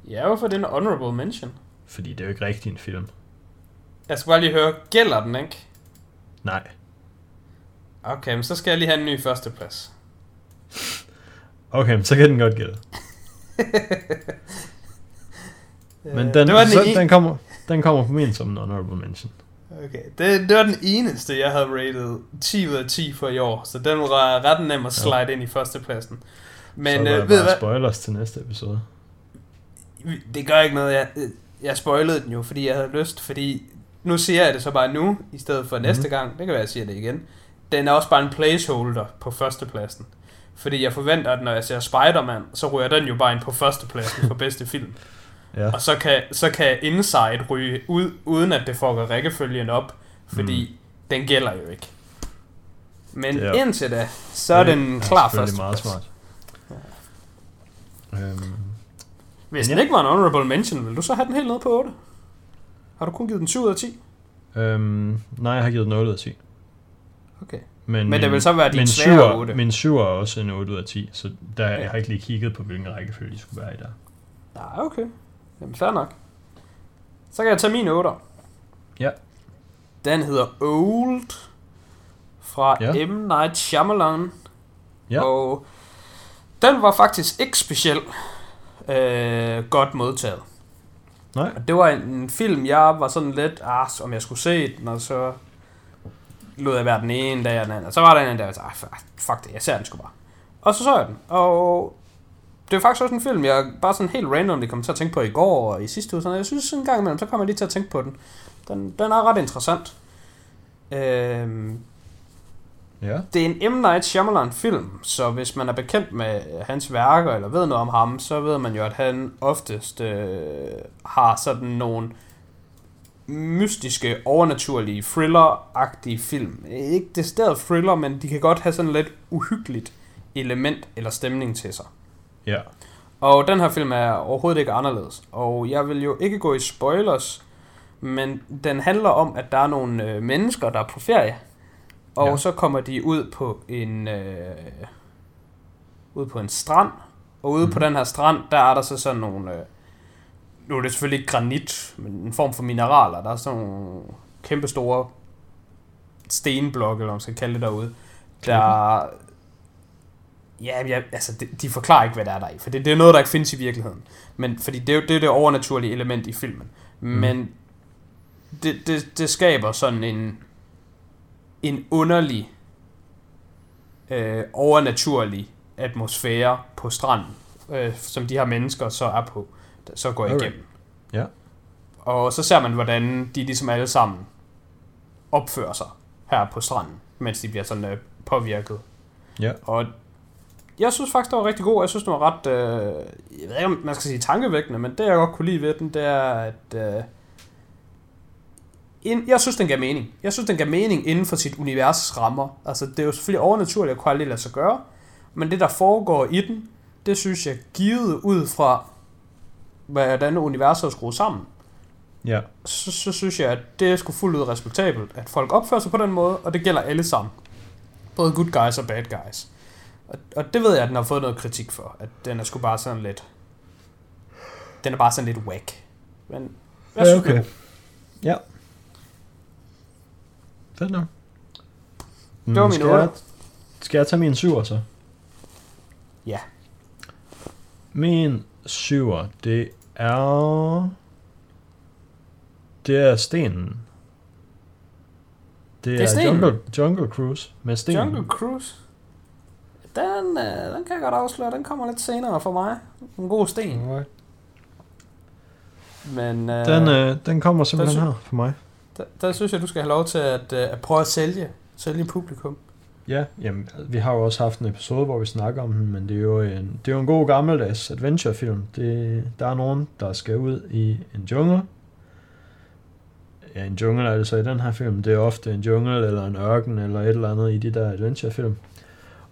Ja, hvorfor er det en honorable mention? Fordi det er jo ikke rigtig en film. Jeg skal bare lige høre, gælder den ikke? Nej. Okay, men så skal jeg lige have en ny førsteplads. Okay, men så kan den godt gælde. Men den, Øh, det var den, så, en... den, kommer, den kommer på min som en honorable mention. Okay, det, det var den eneste, jeg havde rated 10 ud af 10 for i år, så den var ret nem at slide ja. ind i førstepladsen. Men, så er øh, ved bare spoilers til næste episode. Det gør ikke noget. Jeg, jeg spoilede den jo, fordi jeg havde lyst. Fordi nu siger jeg det så bare nu, i stedet for mm. næste gang. Det kan være, at jeg siger det igen. Den er også bare en placeholder på førstepladsen. Fordi jeg forventer, at når jeg ser Spider-Man, så ryger den jo bare ind på førstepladsen for bedste film. Ja. Og så kan, så kan Inside ryge ud, uden at det fucker rækkefølgen op. Fordi mm. den gælder jo ikke. Men Det er- indtil da, så er den klar selvfølgelig meget førsteplads. smart. Øhm, Hvis Ja. den ikke var en honorable mention, vil du så have den helt ned på 8? Har du kun givet den 7 ud af 10? øhm, nej, jeg har givet den 8 ud af 10. Okay. Men, Men det vil så være din svære syver- 8. Min 7 er også en 8 ud af 10, så der, Ja. jeg har ikke lige kigget på, hvilken rækkefølge de skulle være i der. Nej, okay. Jamen, fair nok. Så kan jeg tage min 8. Ja. Den hedder Old fra ja. M. Night Shyamalan. Ja. Og den var faktisk ikke specielt øh, godt modtaget. Nej, Og det var en, en film, jeg var sådan lidt, ah, om jeg skulle se den, og så lod jeg være den ene dag og den anden. Og så var der en anden dag, og jeg sagde, ah, fuck det, jeg ser den sgu bare. Og så så jeg den, og det er faktisk også en film, jeg bare sådan helt randomly kom til at tænke på i går og i sidste uge. Sådan, jeg synes en gang imellem, så kommer jeg lige til at tænke på den. Den, den er ret interessant. Øhm, ja. det er en M. Night Shyamalan film, så hvis man er bekendt med hans værker, eller ved noget om ham, så ved man jo, at han oftest øh, har sådan nogle mystiske, overnaturlige, thriller-agtige film. Ikke decideret thriller, men de kan godt have sådan lidt uhyggeligt element eller stemning til sig. Ja. Og den her film er overhovedet ikke anderledes. Og jeg vil jo ikke gå i spoilers, men den handler om, at der er nogle øh, mennesker, der er på ferie. Og Ja. ja. så kommer de ud på en øh, ud på en strand. Og ude mm. på den her strand, der er der så sådan nogle... Øh, nu er det selvfølgelig ikke granit, men en form for mineraler. Der er sådan nogle kæmpe store stenblokke, eller man skal kalde det derude. Der... Ja, ja, altså, de, de forklarer ikke, hvad der er der i, for det, det er noget, der ikke findes i virkeligheden. Men, fordi det er det, er det overnaturlige element i filmen. Mm. Men det, det, det skaber sådan en, en underlig, øh, overnaturlig atmosfære på stranden, øh, som de her mennesker så er på, så går Alright. igennem. Ja. Og så ser man, hvordan de ligesom alle sammen opfører sig her på stranden, mens de bliver sådan øh, påvirket. Ja. Og jeg synes faktisk, det var rigtig god. Jeg synes, det var ret, øh, jeg ved ikke, om man skal sige tankevækkende, men det, jeg godt kunne lide ved den, det er, at øh, ind, jeg synes, den gav mening. Jeg synes, den gav mening inden for sit univers rammer. Altså, det er jo selvfølgelig overnaturligt at kunne aldrig lade sig gøre, men det, der foregår i den, det synes jeg givet ud fra, hvordan universet er skruet sammen, Ja. så, så synes jeg, at det er sgu fuldt ud respektabelt, at folk opfører sig på den måde, og det gælder alle sammen. Både good guys og bad guys. Og, og det ved jeg, at den har fået noget kritik for, at den er sgu bare sådan lidt... Den er bare sådan lidt whack. Men jeg synes, okay. er god. Ja. Fedt nok. Det var min skal, jeg, otter. skal jeg tage min syver så? Ja. Min syver, det er... Det er stenen. Det, Det er stenen? Jungle, Jungle Cruise med stenen. Jungle Cruise. Den, øh, den kan jeg godt afsløre, den kommer lidt senere for mig. En god sten. Alright. Men øh, Den, øh, den kommer simpelthen sy- her for mig. der, der, synes jeg, du skal have lov til at, øh, at prøve at sælge. Sælge publikum. Ja, jamen, vi har jo også haft en episode, hvor vi snakker om den, men det er jo en, det er jo en god gammeldags adventurefilm. Det, der er nogen, der skal ud i en jungle. Ja, en jungle er det så i den her film. Det er ofte en jungle eller en ørken eller et eller andet i de der adventurefilm.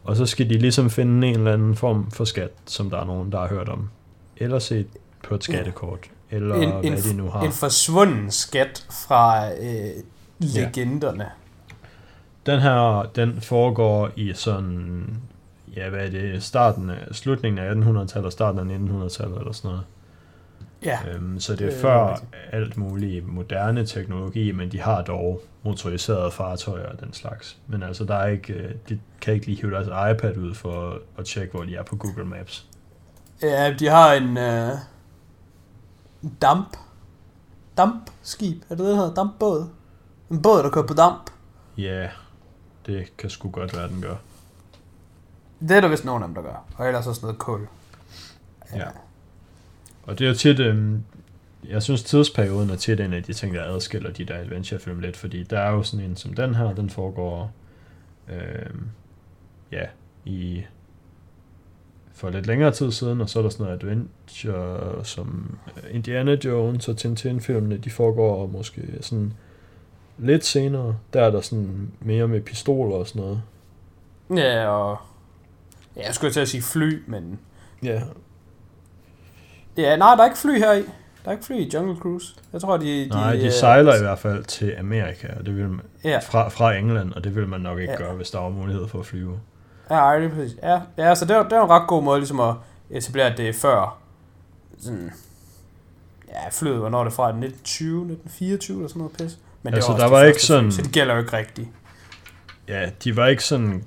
Og så skal de ligesom finde en eller anden form for skat, som der er nogen, der har hørt om. Eller set på et skattekort. eller en, hvad en, de nu har. en forsvunden skat fra øh, legenderne. Den her, den foregår i sådan, ja, hvad er det, starten af, slutningen af 1800-tallet og starten af 1900-tallet eller sådan noget. Ja. Øhm, så det er er før rigtigt. alt muligt moderne teknologi, men de har dog motoriserede fartøjer og den slags. Men altså, der er ikke, øh, de kan ikke lige hive deres iPad ud for at tjekke, hvor de er på Google Maps. Ja, de har en øh, damp. Dampskib, er det det, der hedder? Dampbåd? En båd, der kører på damp. Ja, det kan sgu godt være, den gør. Det er der vist nogen af dem, der gør. Og ellers også noget kul. Ja. Og det er jo tit, øhm, jeg synes tidsperioden er tit en af de ting, der adskiller de der adventurefilm lidt, fordi der er jo sådan en som den her, den foregår øhm, ja, i for lidt længere tid siden, og så er der sådan noget adventure som øh, Indiana Jones og Tintin-filmene, de foregår måske sådan lidt senere. Der er der sådan mere med pistoler og sådan noget. Ja, og... Ja, jeg skulle til at sige fly, men... Ja, Ja, nej, der er ikke fly her i. Der er ikke fly i Jungle Cruise. Jeg tror, de... de Nej, de øh, sejler i hvert fald til Amerika, og det vil man, Ja, fra, fra England, og det vil man nok ikke Ja. gøre, hvis der var mulighed for at flyve. ja, ej, det er præcis. Ja, ja så det er, det er en ret god måde ligesom at etablere, det før... Sådan, ja, flyet, hvornår er det fra? 1920, 1924 eller sådan noget pis. Men Altså, det der også var ikke sådan- Fly, så det gælder jo ikke rigtigt. Ja, de var ikke sådan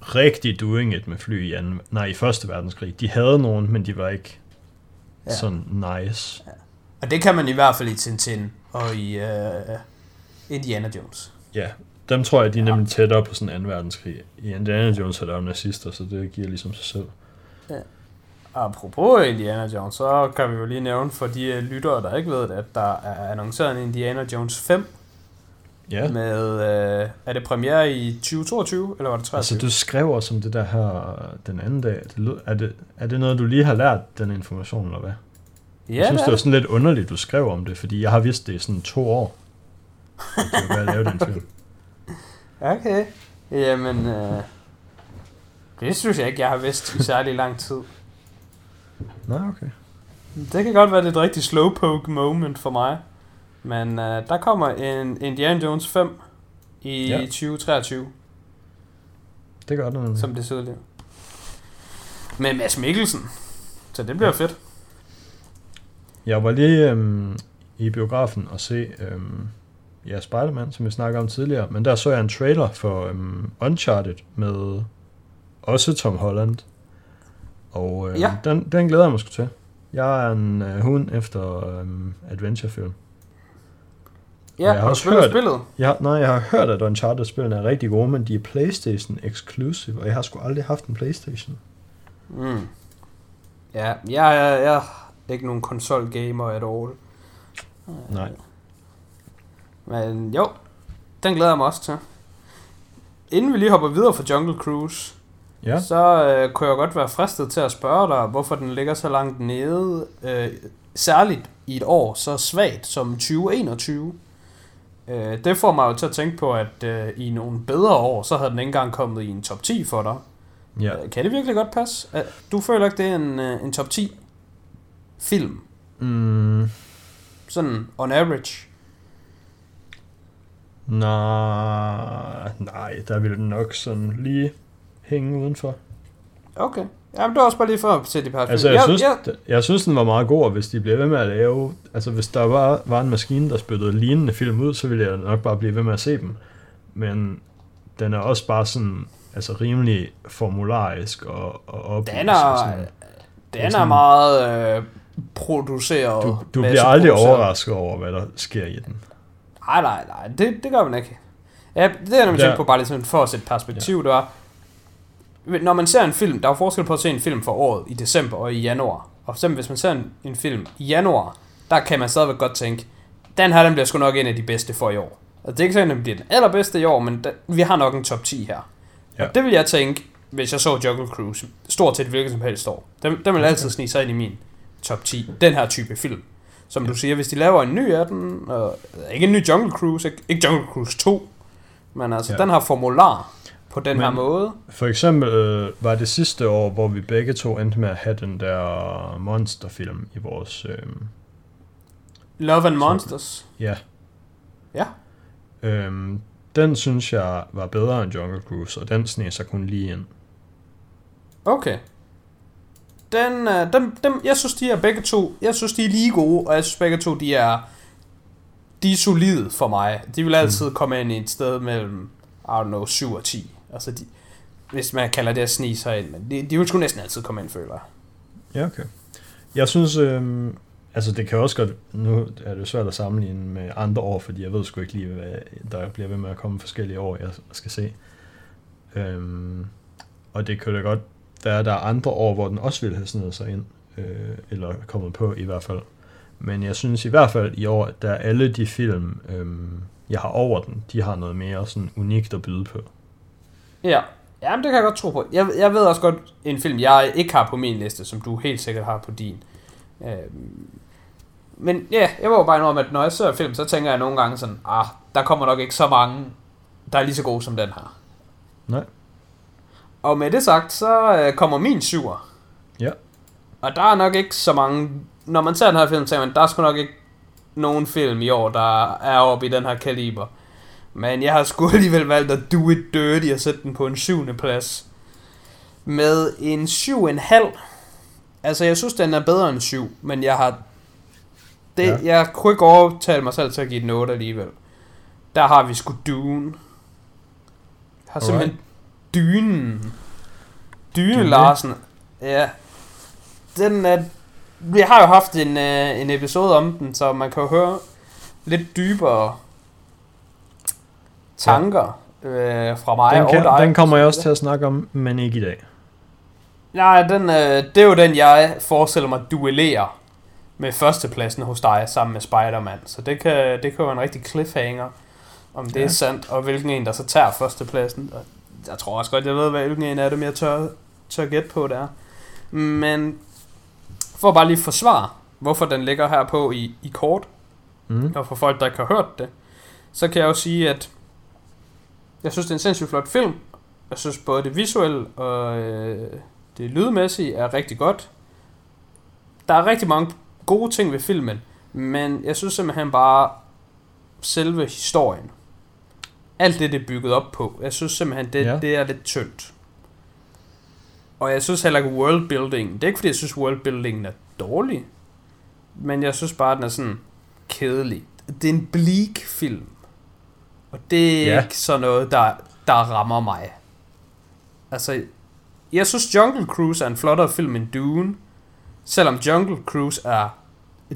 rigtig doing it med fly i, anden, nej, i Første Verdenskrig. De havde nogen, men de var ikke Ja. ja. sådan nice. Og det kan man i hvert fald i Tintin og i uh, Indiana Jones. Ja, dem tror jeg, de er nemlig tættere på sådan 2. verdenskrig. I Indiana Jones er der jo nazister, så det giver ligesom sig selv. Apropos Indiana Jones, så kan vi jo lige nævne for de øh, lyttere, der ikke ved det, at der er annonceret en Indiana Jones 5 Ja, med, øh, er det premiere i 2022, eller var det 23? altså du skrev også om det der her den anden dag. Det lød, er, det, er det noget, du lige har lært, den information, eller hvad? ja, jeg synes, det det var sådan lidt underligt, du skrev om det, fordi jeg har vidst det i sådan to år. At du var lave den film. Okay. Jamen, øh, det synes jeg ikke, jeg har vidst i særlig lang tid. Nå, okay. Det kan godt være, det er et rigtig slowpoke moment for mig. Men øh, der kommer en Indiana Jones 5 i Ja. ja. 2023, Det gør det nemlig. som det lige. Med Mads Mikkelsen. Så det bliver fedt. Jeg var lige øhm, i biografen og se øhm, ja, Spider-Man, som jeg snakkede om tidligere, men der så jeg en trailer for øhm, Uncharted med også Tom Holland. Og øhm, Ja. den, den glæder jeg mig sgu til. Jeg er en øh, hund efter øhm, adventurefilm. Ja, jeg har også spillet hørt- spillet? Jeg, nej, jeg har hørt, at Uncharted-spillene er rigtig gode, men de er PlayStation exclusive, og jeg har sgu aldrig haft en PlayStation. Mm. Ja, jeg er, jeg er ikke nogen konsol-gamer at all. Nej. Men jo, den glæder jeg mig også til. Inden vi lige hopper videre fra Jungle Cruise, Ja, så øh, kunne jeg godt være fristet til at spørge dig, hvorfor den ligger så langt nede, øh, særligt i et år så svagt som 2021. Øh, det får mig jo til at tænke på, at øh, i nogle bedre år, så havde den ikke engang kommet i en top 10 for dig. ja. Øh, Kan det virkelig godt passe? Øh, Du føler ikke, det er en, øh, en top 10 film? Mm, Sådan on average? nej, nej, der ville den nok sådan lige hænge udenfor. Okay. Jamen, det var også bare lige for at sætte i perspektiv. Altså, jeg, synes, ja, jeg, jeg synes, den var meget god, og hvis de bliver ved med at lave... Altså, hvis der var, var en maskine, der spyttede lignende film ud, så ville jeg nok bare blive ved med at se dem. Men den er også bare sådan, altså rimelig formularisk og, og oplyst. Den er, sådan. den er sådan- meget øh, produceret. Du, du bliver aldrig overrasket over, hvad der sker i den. Nej, nej, nej. Det, det gør man ikke. Ja, det er nemlig Der- tænkt på bare lige sådan for at sætte perspektiv, ja. det var... Når man ser en film, der er jo forskel på at se en film for året i december og i januar. Og for eksempel, hvis man ser en, en film i januar, der kan man stadigvæk godt tænke, den her, den bliver sgu nok en af de bedste for i år. Og det er ikke sådan, at den bliver den allerbedste i år, men da, vi har nok en top 10 her. Ja. Og det vil jeg tænke, hvis jeg så Jungle Cruise, stort set hvilket som helst år. Den, den vil altid snige sig ind i min top 10. Den her type film. Som du siger, hvis de laver en ny af den, og, ikke en ny Jungle Cruise, ikke, ikke Jungle Cruise 2, men altså, ja. Den har formular på den Men- her måde. For eksempel øh, var det sidste år, hvor vi begge to endte med at have den der monsterfilm i vores... Øh, Love and Monsters. ja. Ja. Øhm, den synes jeg var bedre end Jungle Cruise, og den sneg sig kun lige ind. Okay. Den, øh, dem, dem, jeg synes, de er begge to, jeg synes, de er lige gode, og jeg synes begge to, de er, de er solide for mig. De vil altid komme ind i et sted mellem, I don't know, 7 og 10. Altså, de, hvis man kalder det at snige sig ind, men de, de vil sgu næsten altid komme ind, føler jeg. Ja, okay. Jeg synes, øhm, altså det kan også godt, nu er det svært at sammenligne med andre år, fordi jeg ved sgu ikke lige, hvad der bliver ved med at komme forskellige år, jeg skal se. Øhm, og det kan da godt være, at der er andre år, hvor den også ville have snedet sig ind, øh, eller kommet på i hvert fald. Men jeg synes i hvert fald i år, at der er alle de film, øhm, jeg har over den, de har noget mere sådan unikt at byde på. Ja, Jamen, det kan jeg godt tro på. Jeg, jeg ved også godt en film, jeg ikke har på min liste, som du helt sikkert har på din. Øhm, men ja, jeg var jo bare om, at når jeg ser film, så tænker jeg nogle gange sådan, ah, der kommer nok ikke så mange, der er lige så gode som den her. Nej. Og med det sagt, så øh, kommer min syver. Ja. Og der er nok ikke så mange... Når man ser den her film, tænker man, der er sgu nok ikke nogen film i år, der er oppe i den her kaliber. Men jeg har sgu alligevel valgt at do it dirty og sætte den på en syvende plads. Med en syv en halv. Altså, jeg synes, den er bedre end syv, men jeg har... Det, Ja. ja. Jeg kunne ikke overtale mig selv til at give den 8 alligevel. Der har vi sgu Dune. Jeg har Alright. simpelthen Dynen. Dyne Dyne? Larsen. Ja. Den er... Vi har jo haft en, øh, en episode om den, så man kan jo høre lidt dybere tanker øh, fra mig Den, og kan, dig. den kommer jeg også til at snakke om, men ikke i dag. Nej, den, øh, det er jo den, jeg forestiller mig duellerer med førstepladsen hos dig sammen med Spider-Man. Så det kan, det kan være en rigtig cliffhanger, om det ja. Ja. er sandt, og hvilken en, der så tager førstepladsen. Og jeg tror også godt, jeg ved, hvilken en af dem, jeg tør, tør gætte på, det er. Men for bare lige forsvare, hvorfor den ligger her på i, i kort, Mm. og for folk, der ikke har hørt det, så kan jeg jo sige, at jeg synes, det er en sindssygt flot film. Jeg synes både det visuelle og øh, det lydmæssige er rigtig godt. Der er rigtig mange gode ting ved filmen, men jeg synes simpelthen bare selve historien. Alt det, det er bygget op på. Jeg synes simpelthen, det, Ja. det er lidt tyndt. Og jeg synes heller ikke worldbuilding. Det er ikke fordi, jeg synes worldbuildingen er dårlig. Men jeg synes bare, den er sådan kedelig. Det er en bleak film. Og det er Ja. ikke sådan noget, der, der rammer mig. Altså, jeg synes Jungle Cruise er en flottere film end Dune. Selvom Jungle Cruise er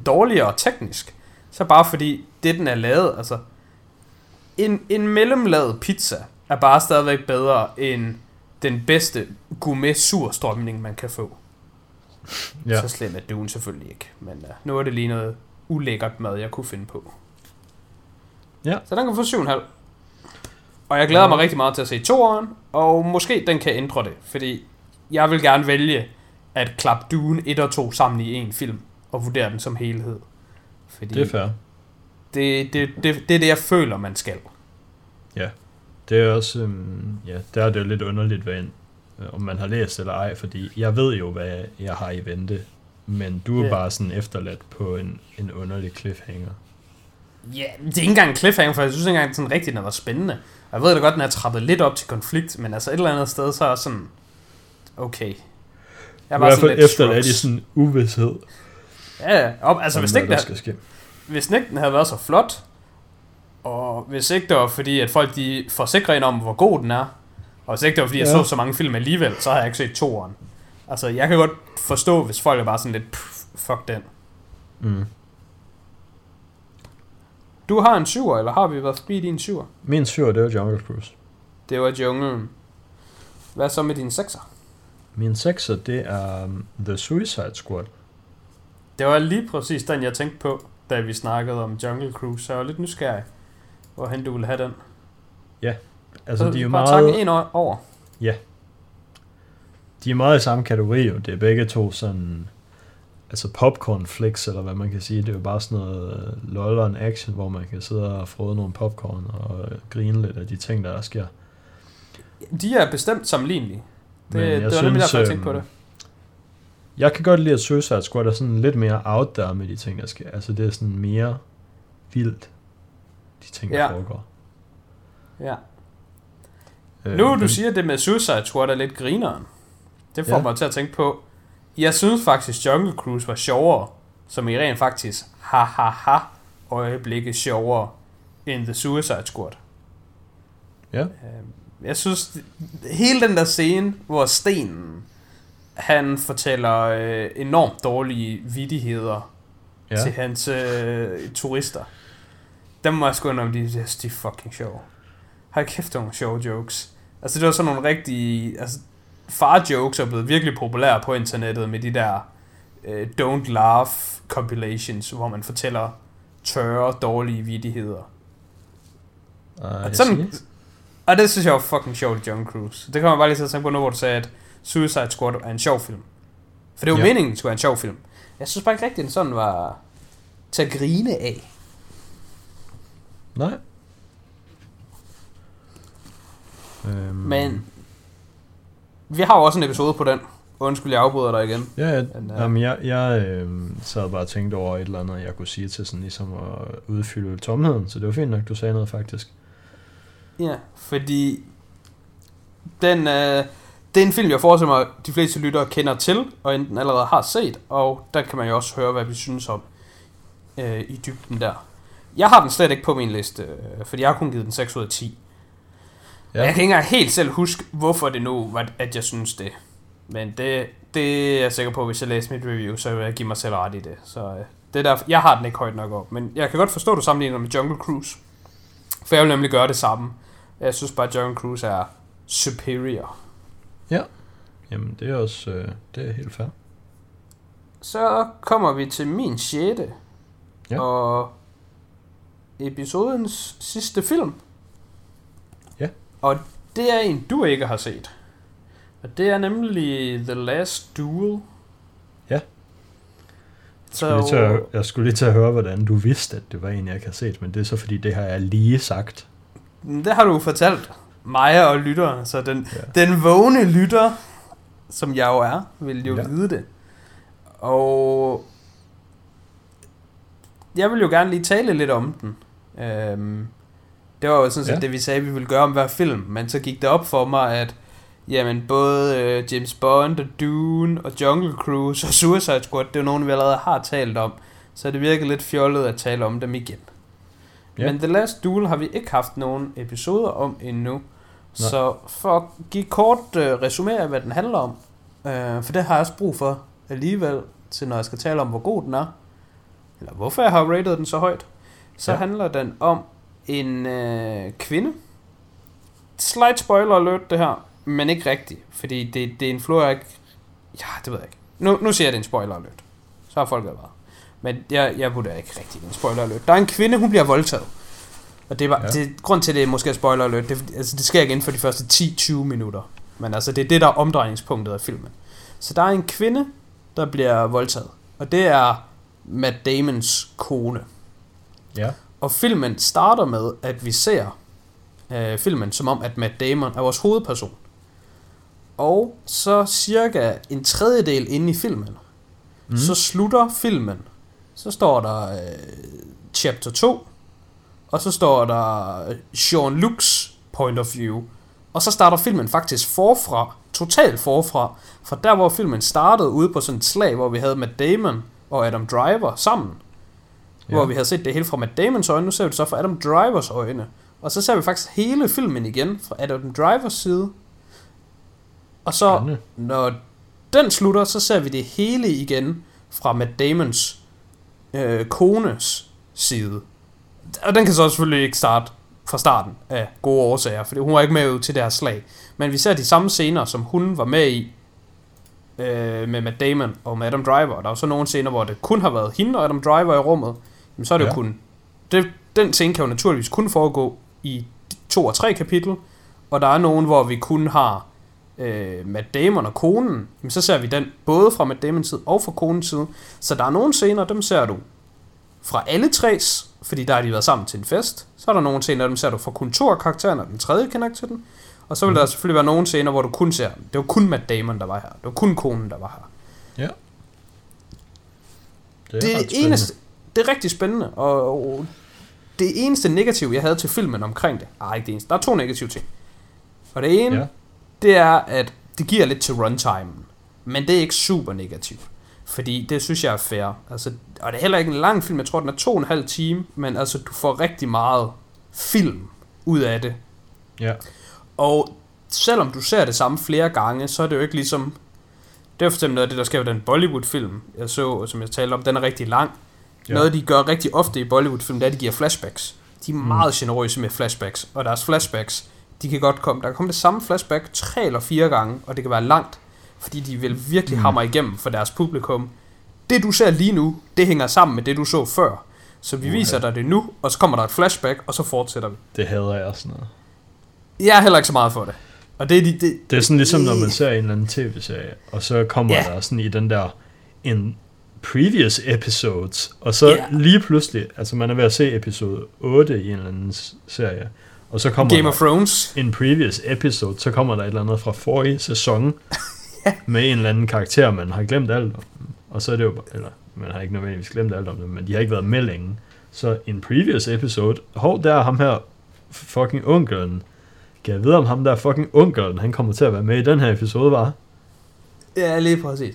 dårligere teknisk. Så bare fordi det, den er lavet, altså... En, en mellemlavet pizza er bare stadigvæk bedre end den bedste gourmet surstrømning, man kan få. Ja. Så slem er Dune selvfølgelig ikke. Men uh, nu er det lige noget ulækkert mad, jeg kunne finde på. Ja. Så den kan få 7,5. Og jeg glæder Ja. mig rigtig meget til at se toeren, og måske den kan ændre det, fordi jeg vil gerne vælge at klappe Dune 1 og 2 sammen i en film, og vurdere den som helhed. Fordi Det er fair. det, det, det, det er det, jeg føler, man skal. Det er også, øhm, ja, der er det jo lidt underligt, hvad øh, om man har læst eller ej, fordi jeg ved jo, hvad jeg har i vente, men du er Ja. bare sådan efterladt på en, en underlig cliffhanger. Ja, det er ikke engang en cliffhanger, for jeg synes ikke engang, sådan rigtigt, den var spændende. Og Jeg ved da godt, den er trappet lidt op til konflikt, men altså et eller andet sted, så er jeg sådan, okay. Jeg I hvert fald efterladt i shrugs. sådan uvidshed. Ja, ja. Og, altså om, hvis ikke, der der, hvis ikke den havde været så flot, og hvis ikke det var fordi, at folk de forsikrer ind om, hvor god den er, og hvis ikke det var fordi, jeg Ja. så så mange film alligevel, så har jeg ikke set toeren. Altså, jeg kan godt forstå, hvis folk er bare sådan lidt, "Pff, fuck den. Mm. Du har en syver, eller har vi været forbi din syver? Min syr, det var Jungle Cruise. Det var junglen. Hvad så med din sekser? Min sekser, det er um, The Suicide Squad. Det var lige præcis den, jeg tænkte på, da vi snakkede om Jungle Cruise, så jeg var lidt nysgerrig, hvorhen du ville have den. Altså, så de er jo bare meget... takke en over. de er meget i samme kategori jo. Det er begge to sådan, altså popcorn flicks, eller hvad man kan sige. Det er jo bare sådan noget øh, lol en action, hvor man kan sidde og frode nogle popcorn og øh, grine lidt af de ting, der sker. De er bestemt sammenlignelige. Det, Men jeg det var nemlig synes, derfor, jeg tænkte på øhm, det. Jeg kan godt lide, at Suicide Squad er sådan lidt mere out there med de ting, der sker. Altså, det er sådan mere vildt, de ting, der Ja. foregår. Ja. Øh, Nu du men- siger det med Suicide Squad er lidt grineren. Det får ja. mig til at tænke på, jeg synes faktisk Jungle Cruise var sjovere, som i rent faktisk ha ha ha øjeblikket sjovere end The Suicide Squad. Ja. Øhm, Jeg synes, hele den der scene, hvor Stenen, han fortæller øh, enormt dårlige vidigheder ja. Til hans øh, turister. Dem må jeg sgu indrømme, de, de er fucking sjove. Hold kæft, nogle sjove jokes. Altså, det var sådan nogle rigtige... Altså, far-jokes er blevet virkelig populære på internettet med de der øh, don't laugh compilations, hvor man fortæller tørre, dårlige vidigheder. Uh, Og, sådan, og det synes jeg var fucking sjovt John Cruise. Det kommer bare lige til at tænke på nu, hvor du sagde, at Suicide Squad er en sjov film. For det var Ja. meningen, det skulle være en sjov film. Jeg synes bare ikke rigtigt, at den sådan var til at grine af. Nej. Øhm, Men vi har jo også en episode på den. Undskyld, jeg afbryder dig igen. Ja, ja Men, øh, jamen, jeg, jeg øh, sad bare og tænkte over et eller andet, jeg kunne sige til sådan ligesom at udfylde tomheden, så det var fint nok, du sagde noget faktisk. Ja, fordi den, øh, det er en film, jeg forestiller mig, de fleste lyttere kender til, og enten allerede har set, og der kan man jo også høre, hvad vi synes om øh, i dybden der. Jeg har den slet ikke på min liste, øh, fordi jeg har kun givet den 6 ud af 10. Ja. Ja, Jeg kan ikke engang helt selv huske, hvorfor det nu var, at jeg synes det. Men det, det er jeg sikker på, hvis jeg læser mit review, så vil jeg give mig selv ret i det. Så øh, det er derfor, jeg har den ikke højt nok op. Men jeg kan godt forstå, at du sammenligner med Jungle Cruise. For jeg vil nemlig gøre det samme. Jeg synes bare, at Jungle Cruise er superior. jamen det er også øh, det er helt fair. Så kommer vi til min sjette. Ja. Og episodens sidste film. Og det er en, du ikke har set. Og det er nemlig The Last Duel. Ja. Så, Jeg skulle, lige til at, jeg skulle lige til at høre, hvordan du vidste, at det var en, jeg ikke har set, men det er så fordi, det har jeg lige sagt. det har du fortalt mig og lytteren, så den, Ja. den vågne lytter, som jeg jo er, vil jo ja. vide det. Og jeg vil jo gerne lige tale lidt om den. Øhm, det var jo sådan set Ja. det, vi sagde, vi ville gøre om hver film, men så gik det op for mig, at jamen, både øh, James Bond og Dune og Jungle Cruise og Suicide Squad, det er jo nogle, vi allerede har talt om, så det virker lidt fjollet at tale om dem igen. Ja. Men The Last Duel har vi ikke haft nogen episoder om endnu. Så for at give kort øh, resumé af, hvad den handler om, øh, for det har jeg også brug for alligevel, til når jeg skal tale om, hvor god den er, eller hvorfor jeg har rated den så højt, så ja. handler den om en øh, kvinde. Slight spoiler alert det her, men ikke rigtigt, fordi det, det influerer ikke... Ja, det ved jeg ikke. Nu, nu siger jeg, det er en spoiler alert. Så har folk været. Men jeg, jeg vurderer ikke rigtigt, er en spoiler alert. Der er en kvinde, hun bliver voldtaget. Og det er, bare, Ja. det, grund til, det er måske er spoiler alert, det, er altså, det sker ikke inden for de første 10-20 minutter. Men altså, det er det, der er omdrejningspunktet af filmen. Så der er en kvinde, der bliver voldtaget. Og det er Matt Damons kone. Ja. Og filmen starter med, at vi ser øh, filmen som om, at Matt Damon er vores hovedperson. Og så cirka en tredjedel inde i filmen, Mm. så slutter filmen. Så står der øh, chapter 2, og så står der øh, Sean Luke's point of view. Og så starter filmen faktisk forfra, totalt forfra, fra der hvor filmen startede ude på sådan et slag, hvor vi havde Matt Damon og Adam Driver sammen. Ja. Hvor vi havde set det hele fra Matt Damons øjne, nu ser vi det så fra Adam Drivers øjne. Og så ser vi faktisk hele filmen igen fra Adam Drivers side. Og så, Spændende. når den slutter, så ser vi det hele igen fra Matt Damons øh, kones side. Og den kan så selvfølgelig ikke starte fra starten af gode årsager, fordi hun var ikke med ud til det her slag. Men vi ser de samme scener, som hun var med i, øh, med Matt Damon og med Adam Driver. Og der er jo så nogle scener, hvor det kun har været hende og Adam Driver i rummet. Jamen, så er det Ja. jo kun... Det, den scene kan jo naturligvis kun foregå i to og tre kapitel. Og der er nogen, hvor vi kun har øh, Matt Damon og konen. Jamen, så ser vi den både fra Matt Damons side og fra konens side. Så der er nogle scener, dem ser du fra alle tres, fordi der har de været sammen til en fest. Så er der nogle scener, dem ser du fra kun to af karaktererne, og den tredje kender til den. Og så vil der selvfølgelig være nogle scener, hvor du kun ser, det var kun Matt Damon, der var her. Det var kun konen, der var her. Ja. Det, ret det eneste, det er rigtig spændende, og og det eneste negativ, jeg havde til filmen omkring det, ej ikke det eneste, der er to negative ting. Og det ene, ja. det er, at det giver lidt til runtime, men det er ikke super negativt. Fordi det synes jeg er fair. Altså, og det er heller ikke en lang film, jeg tror den er to og en halv time, men altså du får rigtig meget film ud af det. Ja. Og selvom du ser det samme flere gange, så er det jo ikke ligesom... Det er for eksempel noget af det, der sker ved den Bollywood-film, jeg så, som jeg talte om, den er rigtig lang. Ja. Noget, de gør rigtig ofte i Bollywood-film, det er, at de giver flashbacks. De er meget generøse med flashbacks, og deres flashbacks, de kan godt komme, der kan komme det samme flashback tre eller fire gange, og det kan være langt, fordi de vil virkelig Mm. mm. hammer igennem for deres publikum. Det, du ser lige nu, det hænger sammen med det, du så før. Så vi Uha. viser dig det nu, og så kommer der et flashback, og så fortsætter vi. Det hader jeg sådan noget. Jeg er heller ikke så meget for det. Og det er de, det, Det er sådan ligesom, når man ser en eller anden tv-serie, og så kommer Ja. der sådan i den der en previous episodes, og så Ja. lige pludselig, altså man er ved at se episode 8 i en eller anden serie, og så kommer Game of Thrones. en previous episode, så kommer der et eller andet fra forrige sæson, med en eller anden karakter, man har glemt alt om. Og så er det jo, eller man har ikke nødvendigvis glemt alt om det, men de har ikke været med længe. Så en previous episode, hov, der er ham her fucking onkelen. Kan jeg vide, om ham der fucking onkelen, han kommer til at være med i den her episode, var? Ja, lige præcis.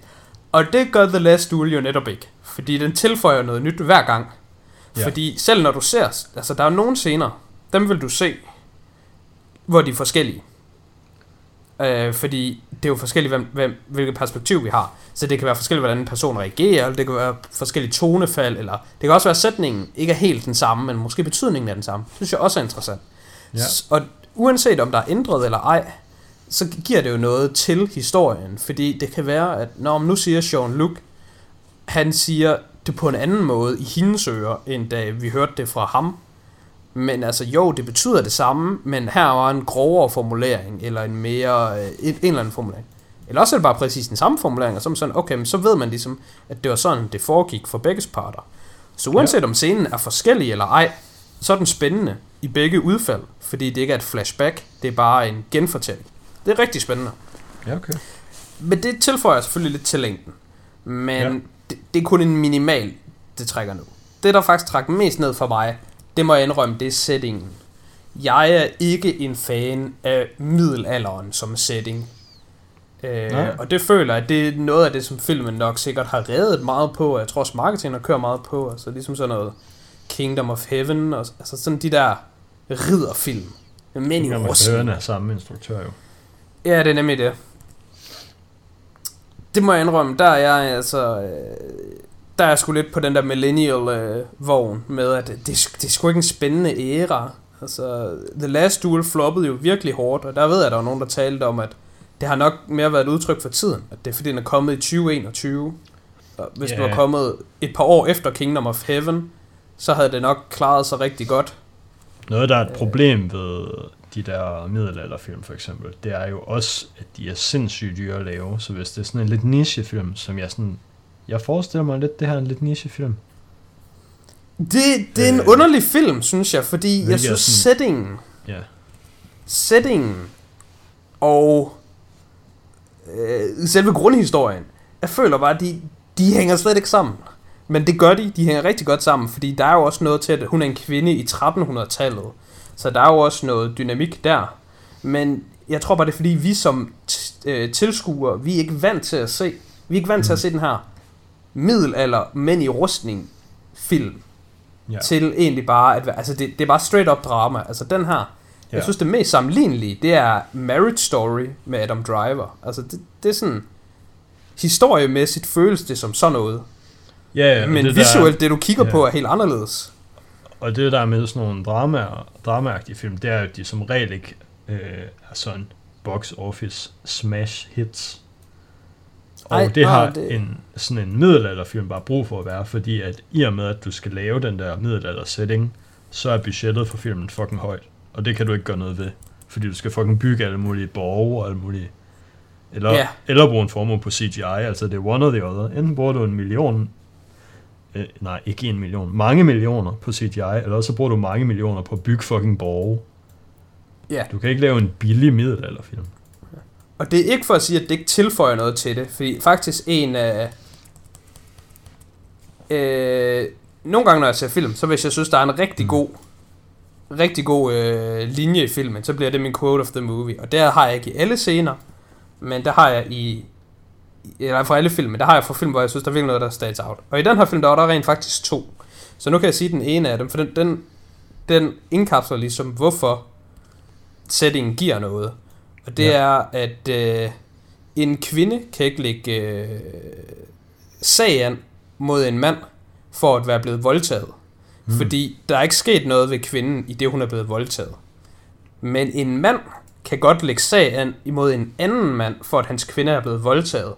Og det gør The Last Duel jo netop ikke. Fordi den tilføjer noget nyt hver gang. Ja. Fordi selv når du ser... Altså, der er nogle scener, dem vil du se, hvor de er forskellige. Øh, fordi det er jo forskelligt, hvem, hvem, hvilket perspektiv vi har. Så det kan være forskelligt, hvordan en person reagerer, eller det kan være forskellige tonefald, eller det kan også være, at sætningen ikke er helt den samme, men måske betydningen er den samme. Det synes jeg også er interessant. Ja. S- Og uanset om der er ændret eller ej, så giver det jo noget til historien. Fordi det kan være, at når nu siger Sean Luke, han siger det på en anden måde i hendes ører, end da vi hørte det fra ham. Men altså jo, det betyder det samme, men her var en grovere formulering, eller en mere, øh, en, en eller anden formulering. Eller også er det bare præcis den samme formulering, og så sådan, okay, men så ved man ligesom, at det var sådan, det foregik for begge parter. Så uanset ja. om scenen er forskellig eller ej, så er den spændende i begge udfald, fordi det ikke er et flashback, det er bare en genfortælling. Det er rigtig spændende. Ja, okay. Men det tilføjer selvfølgelig lidt til længden. Men Ja. det, det er kun en minimal, det trækker ned. Det, der faktisk trækker mest ned for mig, det må jeg indrømme, det er settingen. Jeg er ikke en fan af middelalderen som setting. Øh, Nej. og det føler jeg, at det er noget af det, som filmen nok sikkert har reddet meget på. og Jeg tror også, marketing har kørt meget på. Altså ligesom sådan noget Kingdom of Heaven. Og, altså sådan de der ridderfilm. Mænd i Kingdom of. Heaven er samme instruktør jo. Ja, det er nemlig det. Det må jeg indrømme, der er jeg altså... øh, Der er jeg sgu lidt på den der millennial-vogn med, at det, det er sgu ikke en spændende æra. Altså, The Last Duel floppede jo virkelig hårdt, og der ved jeg, at der var nogen, der talte om, at det har nok mere været et udtryk for tiden. At det er fordi, den er kommet i 2021. Og hvis yeah. Du var kommet et par år efter Kingdom of Heaven, så havde det nok klaret sig rigtig godt. Noget, der er et problem ved de der middelalderfilm for eksempel, det er jo også, at de er sindssygt dyre at lave. Så hvis det er sådan en lidt nichefilm, som jeg sådan... Jeg forestiller mig lidt, det her er en lidt nichefilm. Det, det er en Øh, underlig film, synes jeg, fordi jeg synes sådan- settingen Ja. settingen og øh, selve grundhistorien, jeg føler bare, at de, de hænger slet ikke sammen. Men det gør de, de hænger rigtig godt sammen, fordi der er jo også noget til, at hun er en kvinde i 1300-tallet. Så der er jo også noget dynamik der. Men jeg tror bare, det er fordi, vi som øh, tilskuere, vi er ikke vant til at se, vi er ikke vant til at se den her middelalder, mænd i rustning film. Ja. Til egentlig bare, at altså det, det er bare straight up drama. Altså den her, Ja. jeg synes, det mest sammenlignelige, det er Marriage Story med Adam Driver. Altså, det, det er sådan... Historiemæssigt føles det som sådan noget. Ja, ja, men det visuelt, der, det du kigger ja. på, er helt anderledes. Og det der med sådan nogle dramaer, dramaagtige film, det er jo, at de som regel ikke øh, er sådan box office smash hits. Og Ej, det nej, har det- det... en sådan en middelalderfilm bare brug for at være, fordi at i og med, at du skal lave den der middelalder setting, så er budgettet for filmen fucking højt. Og det kan du ikke gøre noget ved, fordi du skal fucking bygge alle mulige borge og alle mulige... Eller, Ja. eller bruge en formue på CGI, altså det er one or the other. Enten bruger du en million, øh, nej, ikke en million, mange millioner på CGI, eller så bruger du mange millioner på at bygge fucking borge. Ja. Du kan ikke lave en billig middelalderfilm. Og det er ikke for at sige, at det ikke tilføjer noget til det, fordi faktisk en af... Øh, nogle gange, når jeg ser film, så hvis jeg synes, der er en rigtig Mm. god rigtig god øh, linje i filmen, så bliver det min quote of the movie. Og der har jeg ikke i alle scener, men der har jeg i... Eller for alle film, der har jeg for film, hvor jeg synes, der er virkelig noget, der stands out. Og i den her film, der var der rent faktisk to. Så nu kan jeg sige den ene af dem, for den, den, den indkapsler ligesom, hvorfor settingen giver noget. Og det Ja. ja. er, at øh, en kvinde kan ikke lægge øh, sag an mod en mand for at være blevet voldtaget. Mm. Fordi der er ikke sket noget ved kvinden, i det hun er blevet voldtaget. Men en mand kan godt lægge sag an imod en anden mand, for at hans kvinde er blevet voldtaget.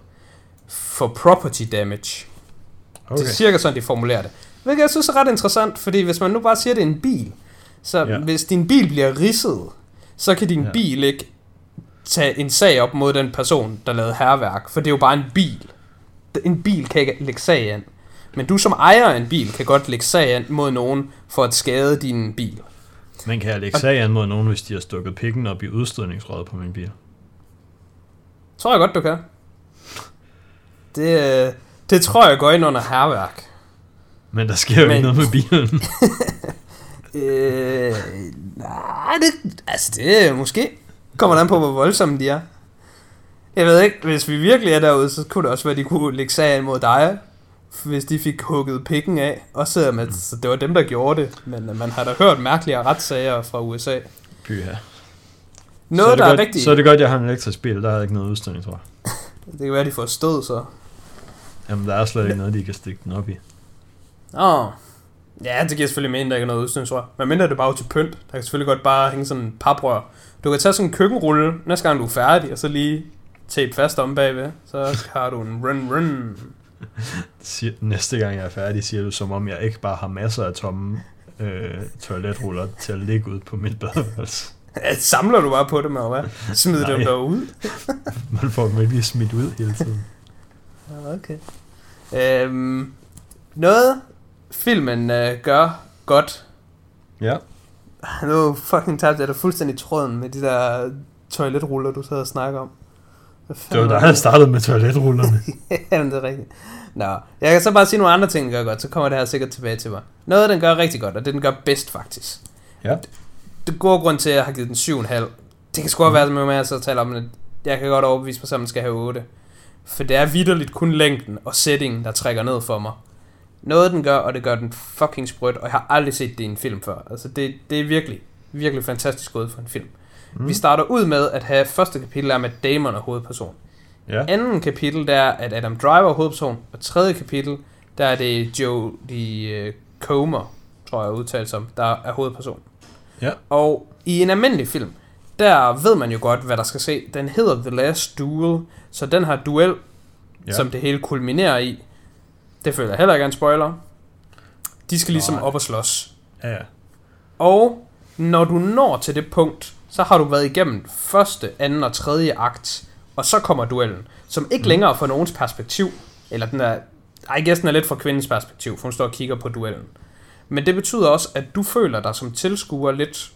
For property damage. Okay. Det er cirka sådan, de formulerer det. Hvilket jeg synes er ret interessant, fordi hvis man nu bare siger, at det er en bil, så Ja. hvis din bil bliver ridset, så kan din Ja. ja. bil ikke tage en sag op mod den person, der lavede herværk, for det er jo bare en bil. En bil kan ikke lægge sag an. Men du som ejer af en bil kan godt lægge sag an mod nogen for at skade din bil. Man kan lægge sag an mod nogen, hvis de har stukket pikken op i udstødningsrøret på min bil. Tror jeg godt, du kan. Det, øh, det tror jeg går ind under herværk. Men der sker jo Men- ikke noget med bilen. Øh, nej, det, altså det er måske. Kommer an på, hvor voldsomme de er. Jeg ved ikke, hvis vi virkelig er derude, så kunne det også være, at de kunne lægge sagen mod dig, hvis de fik hugget pikken af. Også selvom at, så det var dem, der gjorde det. Men øh, man har da hørt mærkelige retssager fra USA. Pyha. Noget, så er det der er godt, rigtigt... Så er det godt, jeg har en elektrisk bil, der er ikke noget udstødningsrør. Det kan være, de får stød, så. Jamen, der er slet ikke noget, de kan stikke den op i. Åh. Oh. Ja, det giver selvfølgelig mening, der ikke er noget udstødningsrør. Men mindre det bare er til pynt. Der kan selvfølgelig godt bare hænge sådan en paprør. Du kan tage sådan en køkkenrulle, næste gang du er færdig, og så lige tape fast om bagved. Så har du en run run. Næste gang jeg er færdig, siger du, som om jeg ikke bare har masser af tomme øh, toiletruller til at ligge ud på mit badeværelse. Samler du bare på dem, eller hvad? Smid dem derud. Man får dem ikke lige smidt ud hele tiden. Okay. Øhm, noget filmen øh, gør godt. Ja. Nu fucking tabte jeg da fuldstændig tråden med de der toiletruller, du sad og snakker om. Det var dig, der startede med toiletrullerne. Jamen, det er rigtigt. Nå, jeg kan så bare sige nogle andre ting, den gør godt, så kommer det her sikkert tilbage til mig. Noget, den gør rigtig godt, og det den gør bedst faktisk. Ja. Det gode grund til, at jeg har givet den 7,5. Det kan sgu godt være, med mig, at så taler om, at jeg kan godt overbevise mig, at man skal have 8. For det er vidderligt kun længden og settingen, der trækker ned for mig. Noget den gør, og det gør den fucking sprødt, og jeg har aldrig set det i en film før. Altså det, det er virkelig, virkelig fantastisk gået for en film. Mm. Vi starter ud med at have første kapitel er med Damon og hovedperson. Ja. Anden kapitel, der er, at Adam Driver er hovedperson. Og tredje kapitel, der er det Joe de Comer, tror jeg udtalt som, der er hovedperson. Ja. Og i en almindelig film, der ved man jo godt, hvad der skal se. Den hedder The Last Duel, så den her duel, Ja. som det hele kulminerer i, det føler jeg heller ikke er en spoiler. De skal ligesom Nej. op og slås. Ja, ja. Og når du når til det punkt, så har du været igennem første, anden og tredje akt, og så kommer duellen, som ikke mm. længere er fra nogens perspektiv, eller den er, I guess den er lidt fra kvindens perspektiv, for hun står og kigger på duellen. Men det betyder også, at du føler dig som tilskuer lidt,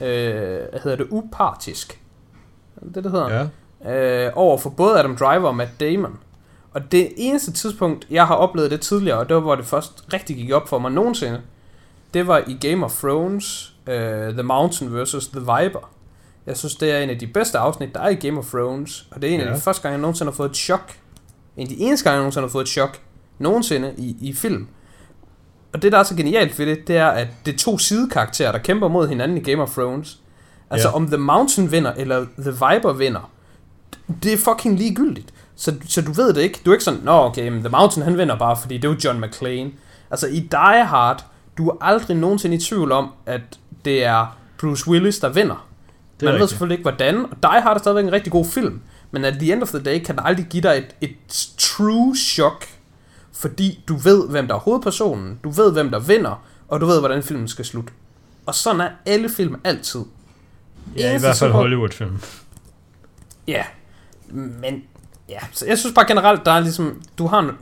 øh, hvad hedder det, upartisk. Det, det, hedder? ja. øh, over for både Adam Driver og Matt Damon. Og det eneste tidspunkt, jeg har oplevet det tidligere, og det var, hvor det først rigtig gik op for mig nogensinde, det var i Game of Thrones, uh, The Mountain vs. The Viper. Jeg synes, det er en af de bedste afsnit, der er i Game of Thrones, og det er en. Ja. af de første gange, jeg nogensinde har fået et chok. En af de eneste gange, jeg nogensinde har fået et chok, nogensinde i, i film. Og det, der er så genialt ved det, det er, at det er to sidekarakterer, der kæmper mod hinanden i Game of Thrones. Altså, Ja. om The Mountain vinder, eller The Viper vinder, det er fucking ligegyldigt. Så, så du ved det ikke. Du er ikke sådan, nå okay, men The Mountain han vinder bare, fordi det er jo John McClane. Altså i Die Hard, du er aldrig nogensinde i tvivl om, at det er Bruce Willis, der vinder. Det er Man ved rigtigt. selvfølgelig ikke hvordan, og Die Hard er stadigvæk en rigtig god film. Men at the end of the day, kan der aldrig give dig et, et true shock, fordi du ved, hvem der er hovedpersonen, du ved, hvem der vinder, og du ved, hvordan filmen skal slutte. Og sådan er alle film altid. Ja, i hvert fald Hollywood-film. Ja, men ja, så jeg synes bare generelt, der er ligesom, du har,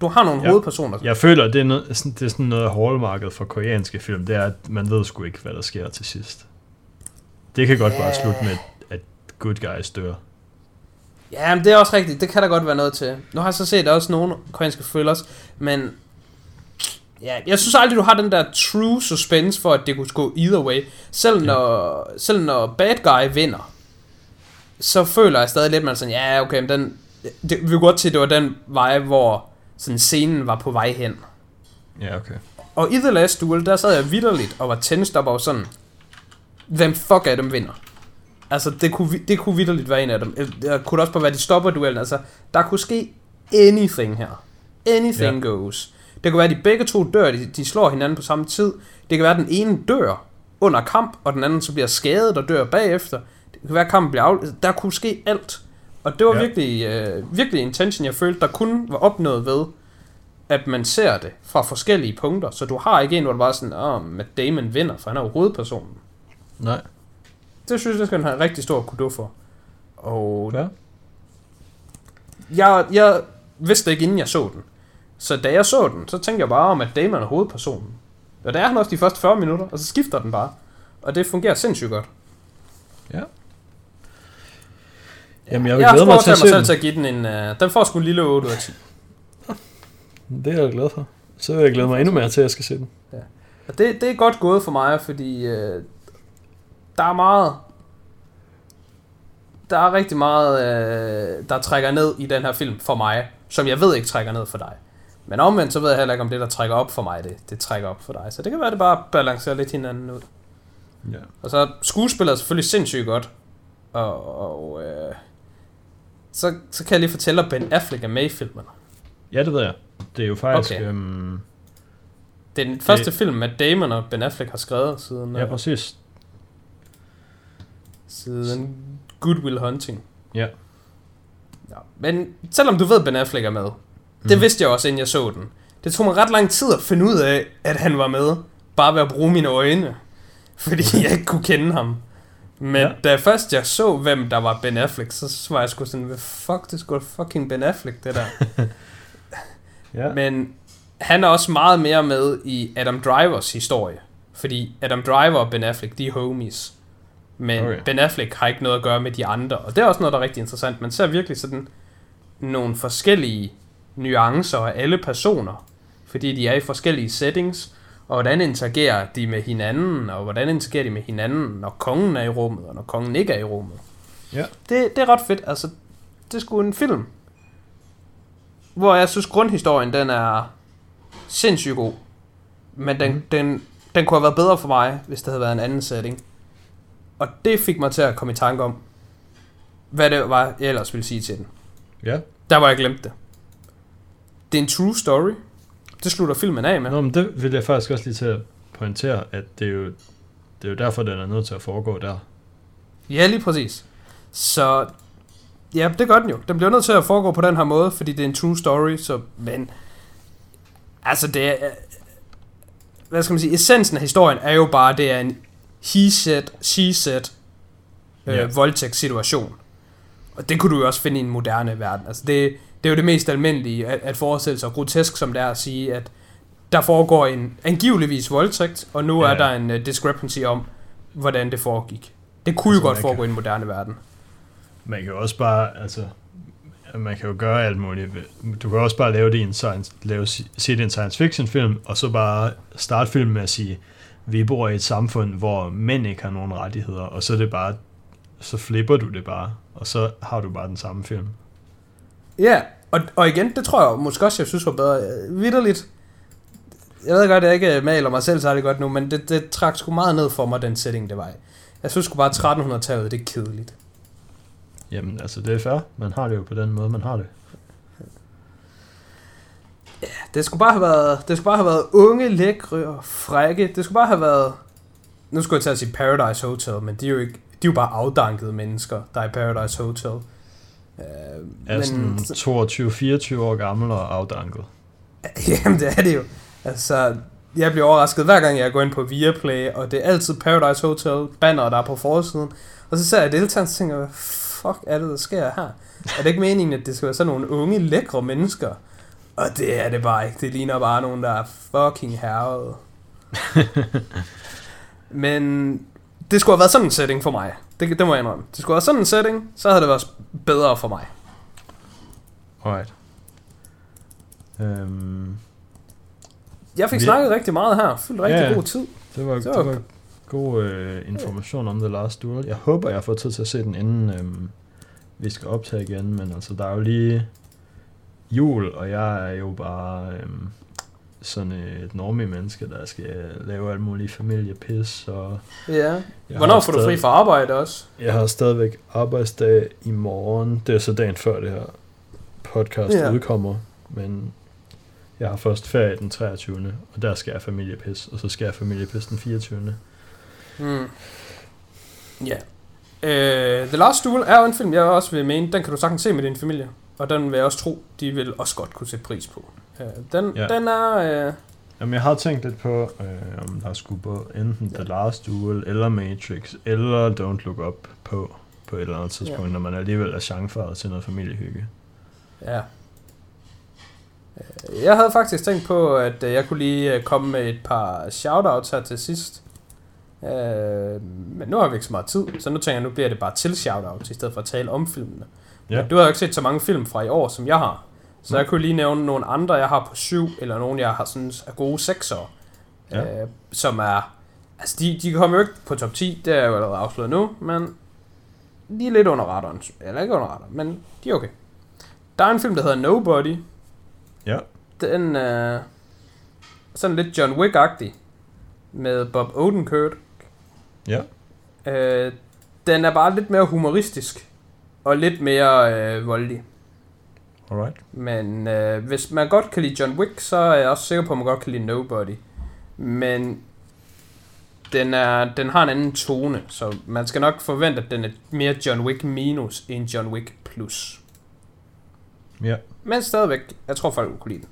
du har nogle Ja. hovedpersoner. Jeg føler, det er, noget, sådan- det er sådan noget hallmarket for koreanske film, det er, at man ved sgu ikke, hvad der sker til sidst. Det kan godt bare Ja. slutte med, at good guys dør. Ja, men det er også rigtigt. Det kan der godt være noget til. Nu har jeg så set også nogle koreanske thrillers, men ja, jeg synes aldrig, du har den der true suspense for, at det kunne gå either way. Selv når, selv når bad guy vinder, så føler jeg stadig lidt, man er sådan, ja, okay, men den, det, vi kunne godt at det var den vej, hvor sådan scenen var på vej hen. Ja, okay. Og i The Last Duel, der sad jeg vidderligt og var tændst op over sådan, hvem fuck af dem vinder? Altså, det kunne, det kunne vidderligt være en af dem. Eller, Det kunne også bare være, de stopper duellen. Altså, der kunne ske anything her. Anything Ja. goes. Det kunne være, at de begge to dør, de, de slår hinanden på samme tid. Det kan være, at den ene dør under kamp, og den anden så bliver skadet og dør bagefter. Det kan være, at kampen bliver af... Der kunne ske alt. Og det var Ja. virkelig, øh, virkelig intention, jeg følte, der kun var opnået ved, at man ser det fra forskellige punkter. Så du har ikke en, hvor det bare sådan, åh, oh, Matt Damon vinder, for han er jo hovedpersonen. Nej. Det synes jeg, skal han have rigtig stor kudo for. Og Ja. jeg, jeg vidste ikke, inden jeg så den. Så da jeg så den, så tænkte jeg bare om, at Damon er hovedpersonen. Og det er han også de første 40 minutter, og så skifter den bare. Og det fungerer sindssygt godt. Ja. Jamen, jeg vil jeg glæde mig mig til at mig se selv den. til at give den en... Uh, den får sgu en lille 8 ud af 10. Det er jeg glad for. Så vil jeg glæde mig endnu mere til, at jeg skal se den. Og det, det er godt gået for mig, fordi øh, der er meget... Der er rigtig meget, øh, der trækker ned i den her film for mig, som jeg ved ikke trækker ned for dig. Men omvendt, så ved jeg heller ikke, om det, der trækker op for mig, det, det trækker op for dig. Så det kan være, at det bare balancerer lidt hinanden ud. Ja. Og så skuespiller er selvfølgelig sindssygt godt. Og, og øh, så, så kan jeg lige fortælle, at Ben Affleck er med i filmen. ja, det ved jeg. Det er jo faktisk... Okay. Øhm, Det er den første film, med Damon og Ben Affleck har skrevet siden, ja, øh, præcis. Siden Good Will Hunting. Ja. Ja. Men selvom du ved, Ben Affleck er med, det Mhm. vidste jeg også, inden jeg så den. Det tog mig ret lang tid at finde ud af, at han var med. Bare ved at bruge mine øjne. Fordi jeg ikke kunne kende ham. Men Ja. da først jeg så, hvem der var Ben Affleck, så var jeg sgu sådan, hvad fuck, det da fucking Ben Affleck, det der. Ja. Men han er også meget mere med i Adam Drivers historie. Fordi Adam Driver og Ben Affleck, de er homies. Men Okay. Ben Affleck har ikke noget at gøre med de andre. Og det er også noget, der er rigtig interessant. Man ser virkelig sådan nogle forskellige nuancer af alle personer. Fordi de er i forskellige settings. Og hvordan interagerer de med hinanden, og hvordan interagerer de med hinanden, når kongen er i rummet, og når kongen ikke er i rummet. Ja. Det, det er ret fedt. Altså, det er sgu en film, hvor jeg synes, grundhistorien, den er sindssygt god. Men den, mm. den, den kunne have været bedre for mig, hvis det havde været en anden setting. Og det fik mig til at komme i tanke om, hvad det var, jeg ellers ville sige til den. Ja. Der var jeg glemt det. Det er en true story. Det slutter filmen af med. Nå, men det vil jeg faktisk også lige til at pointere, at det er jo, det er jo derfor, den er nødt til at foregå der. Ja, lige præcis. Så ja, det gør den jo. Den bliver nødt til at foregå på den her måde, fordi det er en true story, så men altså det er hvad skal man sige, essensen af historien er jo bare, det er en he said, she said øh, Ja. voldtægtssituation. Og det kunne du jo også finde i en moderne verden. Altså det, det er jo det mest almindelige at, at forestille sig, grotesk som det er at sige, at der foregår en angiveligvis voldtægt, og nu Ja, er der en uh, discrepancy om, hvordan det foregik. Det kunne jo Altså, godt man foregå kan- i en moderne verden. Man kan jo også bare, altså, man kan jo gøre alt muligt. Du kan også bare lave det i en science, lave, sige det i en science fiction film, og så bare starte filmen med at sige, vi bor i et samfund, hvor mænd ikke har nogen rettigheder, og så er det bare, så flipper du det bare, og så har du bare den samme film. Ja, og, og igen, det tror jeg måske også, jeg synes var bedre. Vitterligt. Jeg ved godt, at jeg ikke maler mig selv særlig godt nu, men det, det trak sgu meget ned for mig, den setting, det var i. Jeg synes sgu bare, at 1300-tallet, det er kedeligt. Jamen, altså, det er fair. Man har det jo på den måde, man har det. Det skulle bare have været, det skulle bare have været unge, lækre og frække. Det skulle bare have været... Nu skulle jeg til at sige Paradise Hotel, men de er jo ikke... De er jo bare afdankede mennesker, der er i Paradise Hotel. Øh, Er sådan 22-24 år gammel og afdanket. Jamen, det er det jo. Altså, jeg bliver overrasket hver gang, jeg går ind på Viaplay, og det er altid Paradise Hotel banner, der er på forsiden. Og så ser jeg deltagerne, og tænker hvad fuck er det, der sker her? Er det ikke meningen, at det skal være sådan nogle unge, lækre mennesker? Og det er det bare ikke. Det ligner bare nogen, der er fucking herrede. Men det skulle have været sådan en setting for mig. Det, det må jeg indrømme. Det skulle have været sådan en setting, så havde det været bedre for mig. Alright. Øhm, Jeg fik Vi- snakket rigtig meget her. Fyldt rigtig Ja, god tid. det var, Så- det var god øh, information om The Last Duel. Jeg håber, jeg får tid til at se den, inden øhm, vi skal optage igen. Men altså, der er jo lige jul, og jeg er jo bare øhm, sådan et normie menneske, der skal lave alt muligt familiepis. Og Ja. Hvornår får du fri fra arbejde også? Jeg har stadigvæk arbejdsdag i morgen. Det er så dagen før det her podcast Ja. udkommer. Men jeg har først ferie den 23. Og der skal jeg familiepis. Og så skal jeg familiepis den 24. Mm. Ja. Øh, The Last Duel er jo en film, jeg også vil mene, den kan du sagtens se med din familie. Og den vil jeg også tro, de vil også godt kunne sætte pris på. Øh, den, Ja. den er... Øh, Jamen, jeg har tænkt lidt på, øh, om der skulle på enten The Last Duel, eller Matrix, eller Don't Look Up på, på et eller andet tidspunkt, Ja. når man alligevel er chancefaret til noget familiehygge. ja. Øh, Jeg havde faktisk tænkt på, at øh, jeg kunne lige øh, komme med et par shoutouts her til sidst. Øh, men nu har vi ikke så meget tid, så nu tænker jeg, nu bliver det bare til shoutouts, i stedet for at tale om filmene. Ja. Du har jo ikke set så mange film fra i år, som jeg har. Så Nej. jeg kunne lige nævne nogle andre, jeg har på syv, eller nogle, jeg har synes er gode sekser. Ja. Øh, som er... Altså, de, de kommer jo ikke på top 10, det er jo allerede afsløret nu, men de er lidt under radaren. Eller ikke under radaren, men de er okay. Der er en film, der hedder Nobody. Ja. Den er sådan lidt John Wick-agtig, med Bob Odenkirk. Ja. Øh, den er bare lidt mere humoristisk, og lidt mere øh, voldelig. Alright. Men øh, hvis man godt kan lide John Wick, så er jeg også sikker på, at man godt kan lide Nobody. Men den, er, den har en anden tone, så man skal nok forvente, at den er mere John Wick minus end John Wick plus. Ja. Men stadigvæk, jeg tror folk kunne lide den.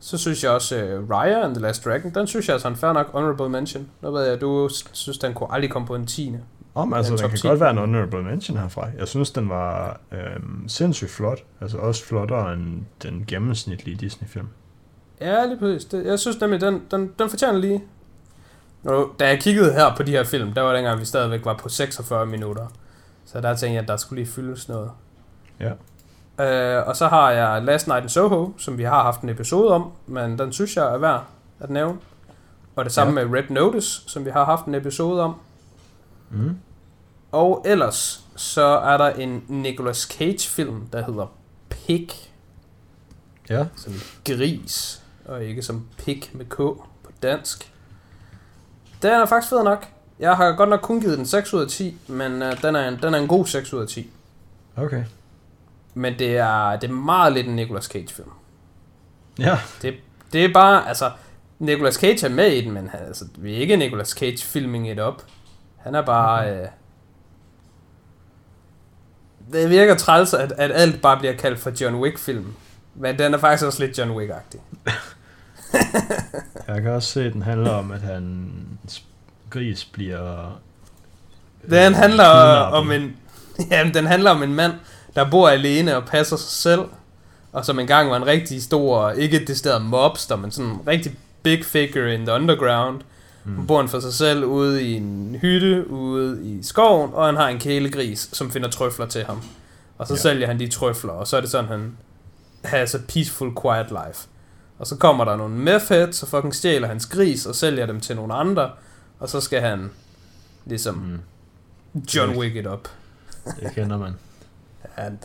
Så synes jeg også, uh, Raya and the Last Dragon, den synes jeg altså er en fair nok honorable mention. Nu ved jeg, du synes, den kunne aldrig komme på en tiende. Om, altså, den top kan 10. godt være en honorable mention herfra. Jeg synes, den var øhm, sindssygt flot. Altså også flottere end den gennemsnitlige Disney-film. Ja, lige præcis. Det, jeg synes nemlig, den, den, den fortjener lige. Nu, da jeg kiggede her på de her film, der var dengang, vi stadigvæk var på 46 minutter. Så der tænkte jeg, at der skulle lige fyldes noget. Ja. Øh, og så har jeg Last Night in Soho, som vi har haft en episode om, men den synes jeg er værd at nævne. Og det samme Ja. med Red Notice, som vi har haft en episode om. Mm. Og ellers, så er der en Nicolas Cage film, der hedder Pig, Ja. som gris, og ikke som pig med k på dansk. Den er faktisk fed nok. Jeg har godt nok kun givet den 6 ud af 10, men uh, den, er en, den er en god 6 ud af 10. Okay. Men det er, det er meget lidt en Nicolas Cage film. Ja. Det, det er bare, altså, Nicolas Cage er med i den, men han, altså, vi er ikke Nicolas Cage filming it up. Han er bare... Okay. Øh, det virker træls, at, at alt bare bliver kaldt for John Wick-film. Men den er faktisk også lidt John Wick-agtig. Jeg kan også se, at den handler om, at hans gris bliver... Den øh, handler kidnappet. om en... Jamen, den handler om en mand, der bor alene og passer sig selv. Og som engang var en rigtig stor, ikke et decideret mobster, men sådan en rigtig big figure in the underground. Mm. Mm. bor han for sig selv ude i en hytte ude i skoven, og han har en kælegris, som finder trøfler til ham. Og så ja. Sælger han de trøfler, og så er det sådan, han has a peaceful, quiet life. Og så kommer der nogle meth heads, og fucking stjæler hans gris, og sælger dem til nogle andre. Og så skal han ligesom Mm. John. Wick it up. Det kender man. Han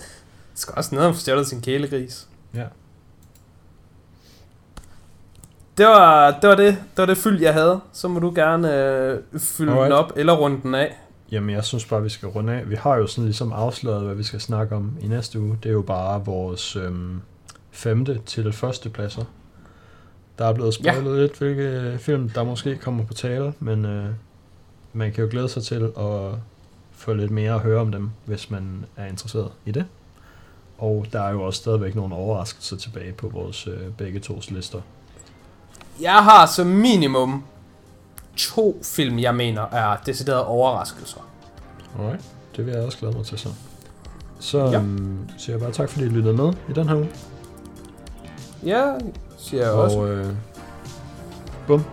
skal også ned og få stjålet sin kælegris. Ja. Det var, det var det, det var det fyld, jeg havde. Så må du gerne øh, fylde Alright. den op, eller runde den af. Jamen, jeg synes bare, vi skal runde af. Vi har jo sådan ligesom afsløret, hvad vi skal snakke om i næste uge. Det er jo bare vores øhm, femte til første pladser. Der er blevet spoilet ja. lidt, hvilke film, der måske kommer på tale, men øh, man kan jo glæde sig til at få lidt mere at høre om dem, hvis man er interesseret i det. Og der er jo også stadigvæk nogle overraskelser tilbage på vores øh, begge tos lister. Jeg har som minimum to film, jeg mener er deciderede overraskelser. Alright, det vil jeg også glæde mig til så. Så Ja. øhm, siger jeg bare tak, fordi I lyttede med i den her uge. Ja, siger jeg også. Og øh, bum,